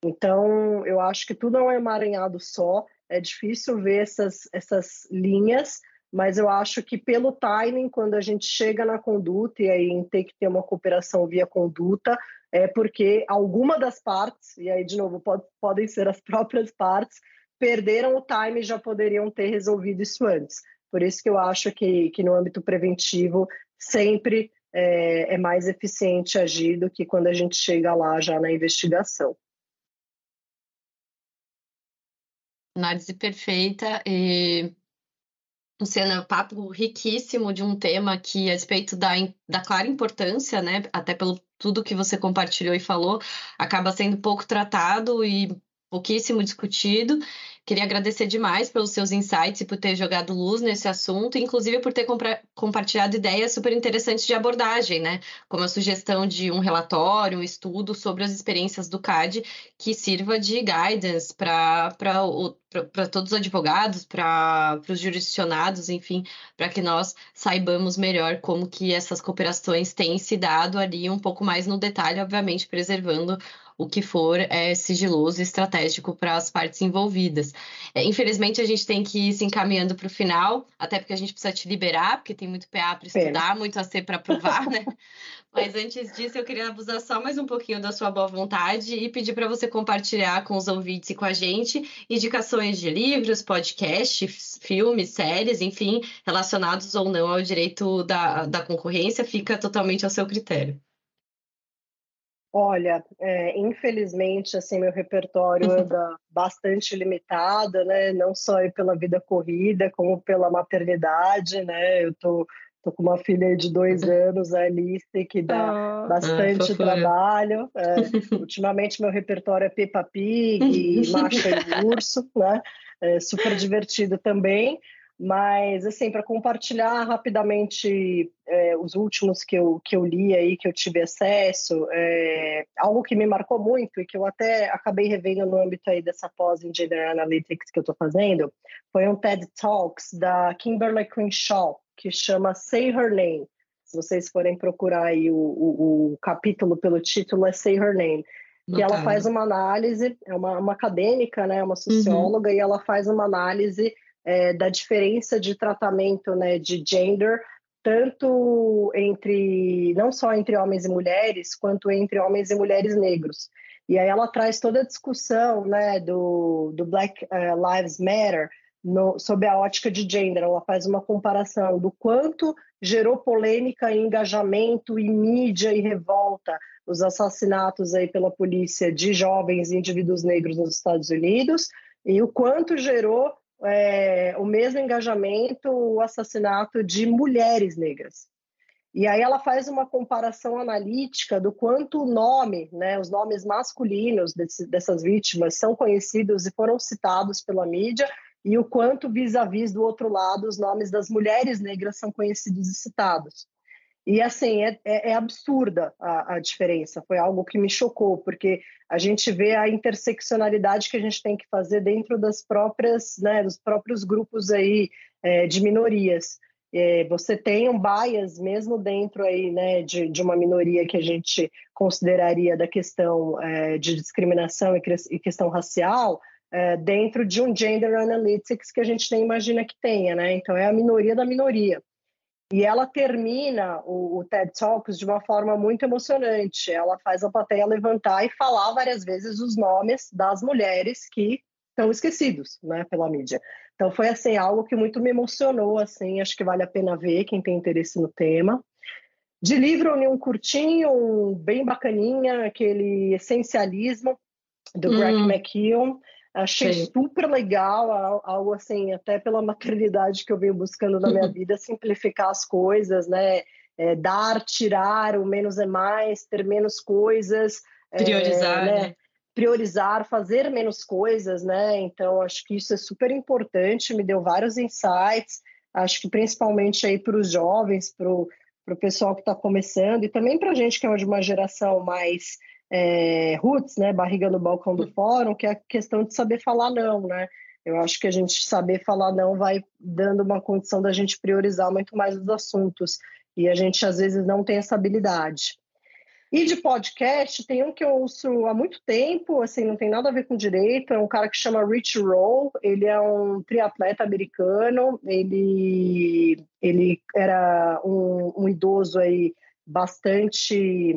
Então, eu acho que tudo é um emaranhado só, é difícil ver essas, essas linhas, mas eu acho que pelo timing, quando a gente chega na conduta e aí ter que ter uma cooperação via conduta, é porque alguma das partes, e aí de novo pode, podem ser as próprias partes, perderam o time e já poderiam ter resolvido isso antes. Por isso que eu acho que, que no âmbito preventivo sempre é, é mais eficiente agir do que quando a gente chega lá já na investigação. Análise perfeita e Luciana, papo riquíssimo de um tema que, a respeito da, da clara importância, né, até pelo tudo que você compartilhou e falou, acaba sendo pouco tratado e pouquíssimo discutido. Queria agradecer demais pelos seus insights e por ter jogado luz nesse assunto, inclusive por ter compartilhado ideias super interessantes de abordagem, né? Como a sugestão de um relatório, um estudo sobre as experiências do CAD que sirva de guidance para todos os advogados, para os jurisdicionados, enfim, para que nós saibamos melhor como que essas cooperações têm se dado ali um pouco mais no detalhe, obviamente preservando o que for é, sigiloso e estratégico para as partes envolvidas. É, infelizmente, a gente tem que ir se encaminhando para o final, até porque a gente precisa te liberar, porque tem muito PA para estudar, muito a ser para provar, né? Mas antes disso, eu queria abusar só mais um pouquinho da sua boa vontade e pedir para você compartilhar com os ouvintes e com a gente indicações de livros, podcasts, filmes, séries, enfim, relacionados ou não ao direito da, da concorrência, fica totalmente ao seu critério. Olha, é, infelizmente, assim, meu repertório anda bastante limitado, né? Não só pela vida corrida, como pela maternidade, né? Eu tô, tô com uma filha de dois anos, a Alice, que dá ah, bastante ah, trabalho. É, ultimamente, meu repertório é Peppa Pig, Macha e Urso, né? É super divertido também. Mas, assim, para compartilhar rapidamente é, os últimos que eu, que eu li aí, que eu tive acesso, é, algo que me marcou muito e que eu até acabei revendo no âmbito aí dessa pós em Gender Analytics que eu estou fazendo, foi um TED Talks da Kimberly Crenshaw, que chama Say Her Name. Se vocês forem procurar aí o, o, o capítulo pelo título, é Say Her Name. Que ela faz uma análise, é uma, uma acadêmica, né, uma socióloga, uhum. e ela faz uma análise é, da diferença de tratamento né, de gender tanto entre não só entre homens e mulheres, quanto entre homens e mulheres negros. E aí ela traz toda a discussão né, do, do Black eh, Lives Matter no, sob a ótica de gender. Ela faz uma comparação do quanto gerou polêmica e engajamento e mídia e revolta os assassinatos aí pela polícia de jovens e indivíduos negros nos Estados Unidos e o quanto gerou é, o mesmo engajamento o assassinato de mulheres negras. E aí ela faz uma comparação analítica do quanto o nome, né, os nomes masculinos desse, dessas vítimas são conhecidos e foram citados pela mídia e o quanto vis-à-vis -vis do outro lado os nomes das mulheres negras são conhecidos e citados. E assim, é, é, é absurda a, a, diferença. Foi algo que me chocou, porque a gente vê a interseccionalidade que a gente tem que fazer dentro das próprias, né, dos próprios grupos aí é, de minorias. É, você tem um bias mesmo dentro aí, né, de, de uma minoria que a gente consideraria da questão é, de discriminação e, e questão racial, é, dentro de um gender analytics que a gente nem imagina que tenha, né? Então é a minoria da minoria. E ela termina o, o, TED Talks de uma forma muito emocionante. Ela faz a plateia levantar e falar várias vezes os nomes das mulheres que estão esquecidos, né, pela mídia. Então foi assim algo que muito me emocionou, assim, acho que vale a pena ver quem tem interesse no tema. De livro, um curtinho, um bem bacaninha, aquele essencialismo do Greg hum. McKeown. Achei Sim. super legal, algo assim, até pela maternidade que eu venho buscando na minha vida, simplificar as coisas, né? É, dar, tirar, o menos é mais, ter menos coisas. Priorizar, é, né? né? Priorizar, fazer menos coisas, né? Então, acho que isso é super importante, me deu vários insights, acho que principalmente aí para os jovens, para o pessoal que está começando, e também para a gente que é de uma geração mais é, roots, né, barriga no balcão do fórum, que é a questão de saber falar não, né? Eu acho que a gente saber falar não vai dando uma condição da gente priorizar muito mais os assuntos e a gente às vezes não tem essa habilidade. E de podcast, tem um que eu ouço há muito tempo, assim, não tem nada a ver com direito, é um cara que chama Rich Roll, ele é um triatleta americano, ele, ele era um, um idoso aí bastante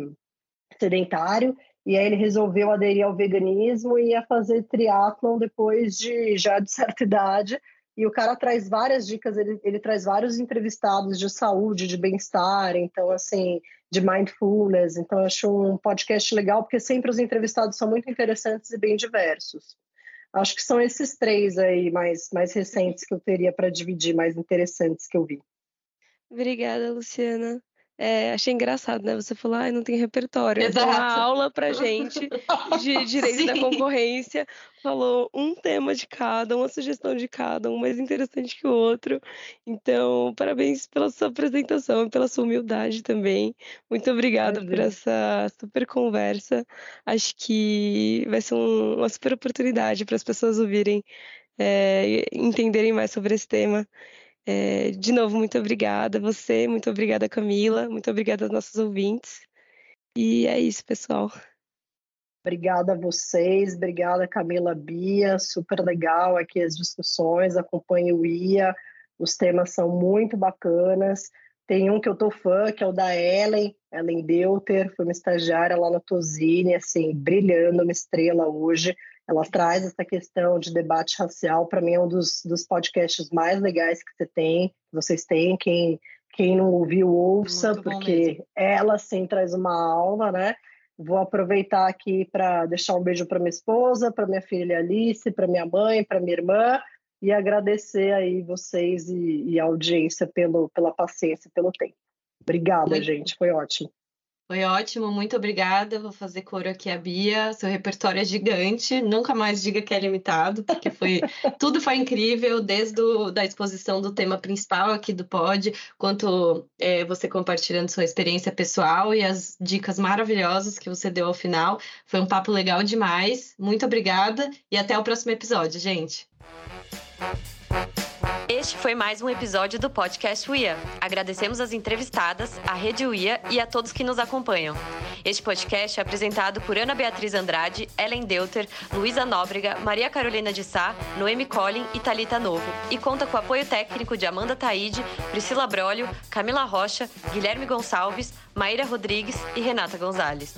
sedentário, e aí ele resolveu aderir ao veganismo e ia fazer triatlon depois de já de certa idade. E o cara traz várias dicas, ele, ele traz vários entrevistados de saúde, de bem-estar, então, assim, de mindfulness. Então, acho um podcast legal, porque sempre os entrevistados são muito interessantes e bem diversos. Acho que são esses três aí mais, mais recentes que eu teria para dividir, mais interessantes que eu vi. Obrigada, Luciana. É, achei engraçado, né? Você falou, ah, não tem repertório. Deu uma aula pra gente de direito da concorrência, falou um tema de cada, uma sugestão de cada, um mais interessante que o outro. Então, parabéns pela sua apresentação e pela sua humildade também. Muito obrigada por essa super conversa. Acho que vai ser um, uma super oportunidade para as pessoas ouvirem, é, entenderem mais sobre esse tema. É, de novo, muito obrigada você, muito obrigada, Camila, muito obrigada aos nossos ouvintes. E é isso, pessoal. Obrigada a vocês, obrigada Camila Bia, super legal aqui as discussões, acompanho o IA, os temas são muito bacanas. Tem um que eu tô fã, que é o da Ellen, Ellen Belter, foi uma estagiária lá na Tosine, assim, brilhando, uma estrela hoje. Ela traz essa questão de debate racial, para mim é um dos, dos podcasts mais legais que você tem, que vocês têm, quem, quem não ouviu, ouça, porque ela sim traz uma aula, né? Vou aproveitar aqui para deixar um beijo para minha esposa, para minha filha Alice, para minha mãe, para minha irmã e agradecer aí vocês e, e, a audiência pelo, pela paciência, pelo tempo. Obrigada, gente, foi ótimo. Foi ótimo, muito obrigada. Vou fazer coro aqui a Bia. Seu repertório é gigante. Nunca mais diga que é limitado, porque foi tudo foi incrível, desde a da exposição do tema principal aqui do pod, quanto é, você compartilhando sua experiência pessoal e as dicas maravilhosas que você deu ao final. Foi um papo legal demais. Muito obrigada e até o próximo episódio, gente. Este foi mais um episódio do podcast UIA. Agradecemos as entrevistadas, a Rede UIA e a todos que nos acompanham. Este podcast é apresentado por Ana Beatriz Andrade, Ellen Deuter, Luísa Nóbrega, Maria Carolina de Sá, Noemi Collin e Talita Novo. E conta com o apoio técnico de Amanda Taide, Priscila Brolio, Camila Rocha, Guilherme Gonçalves, Maíra Rodrigues e Renata Gonzalez.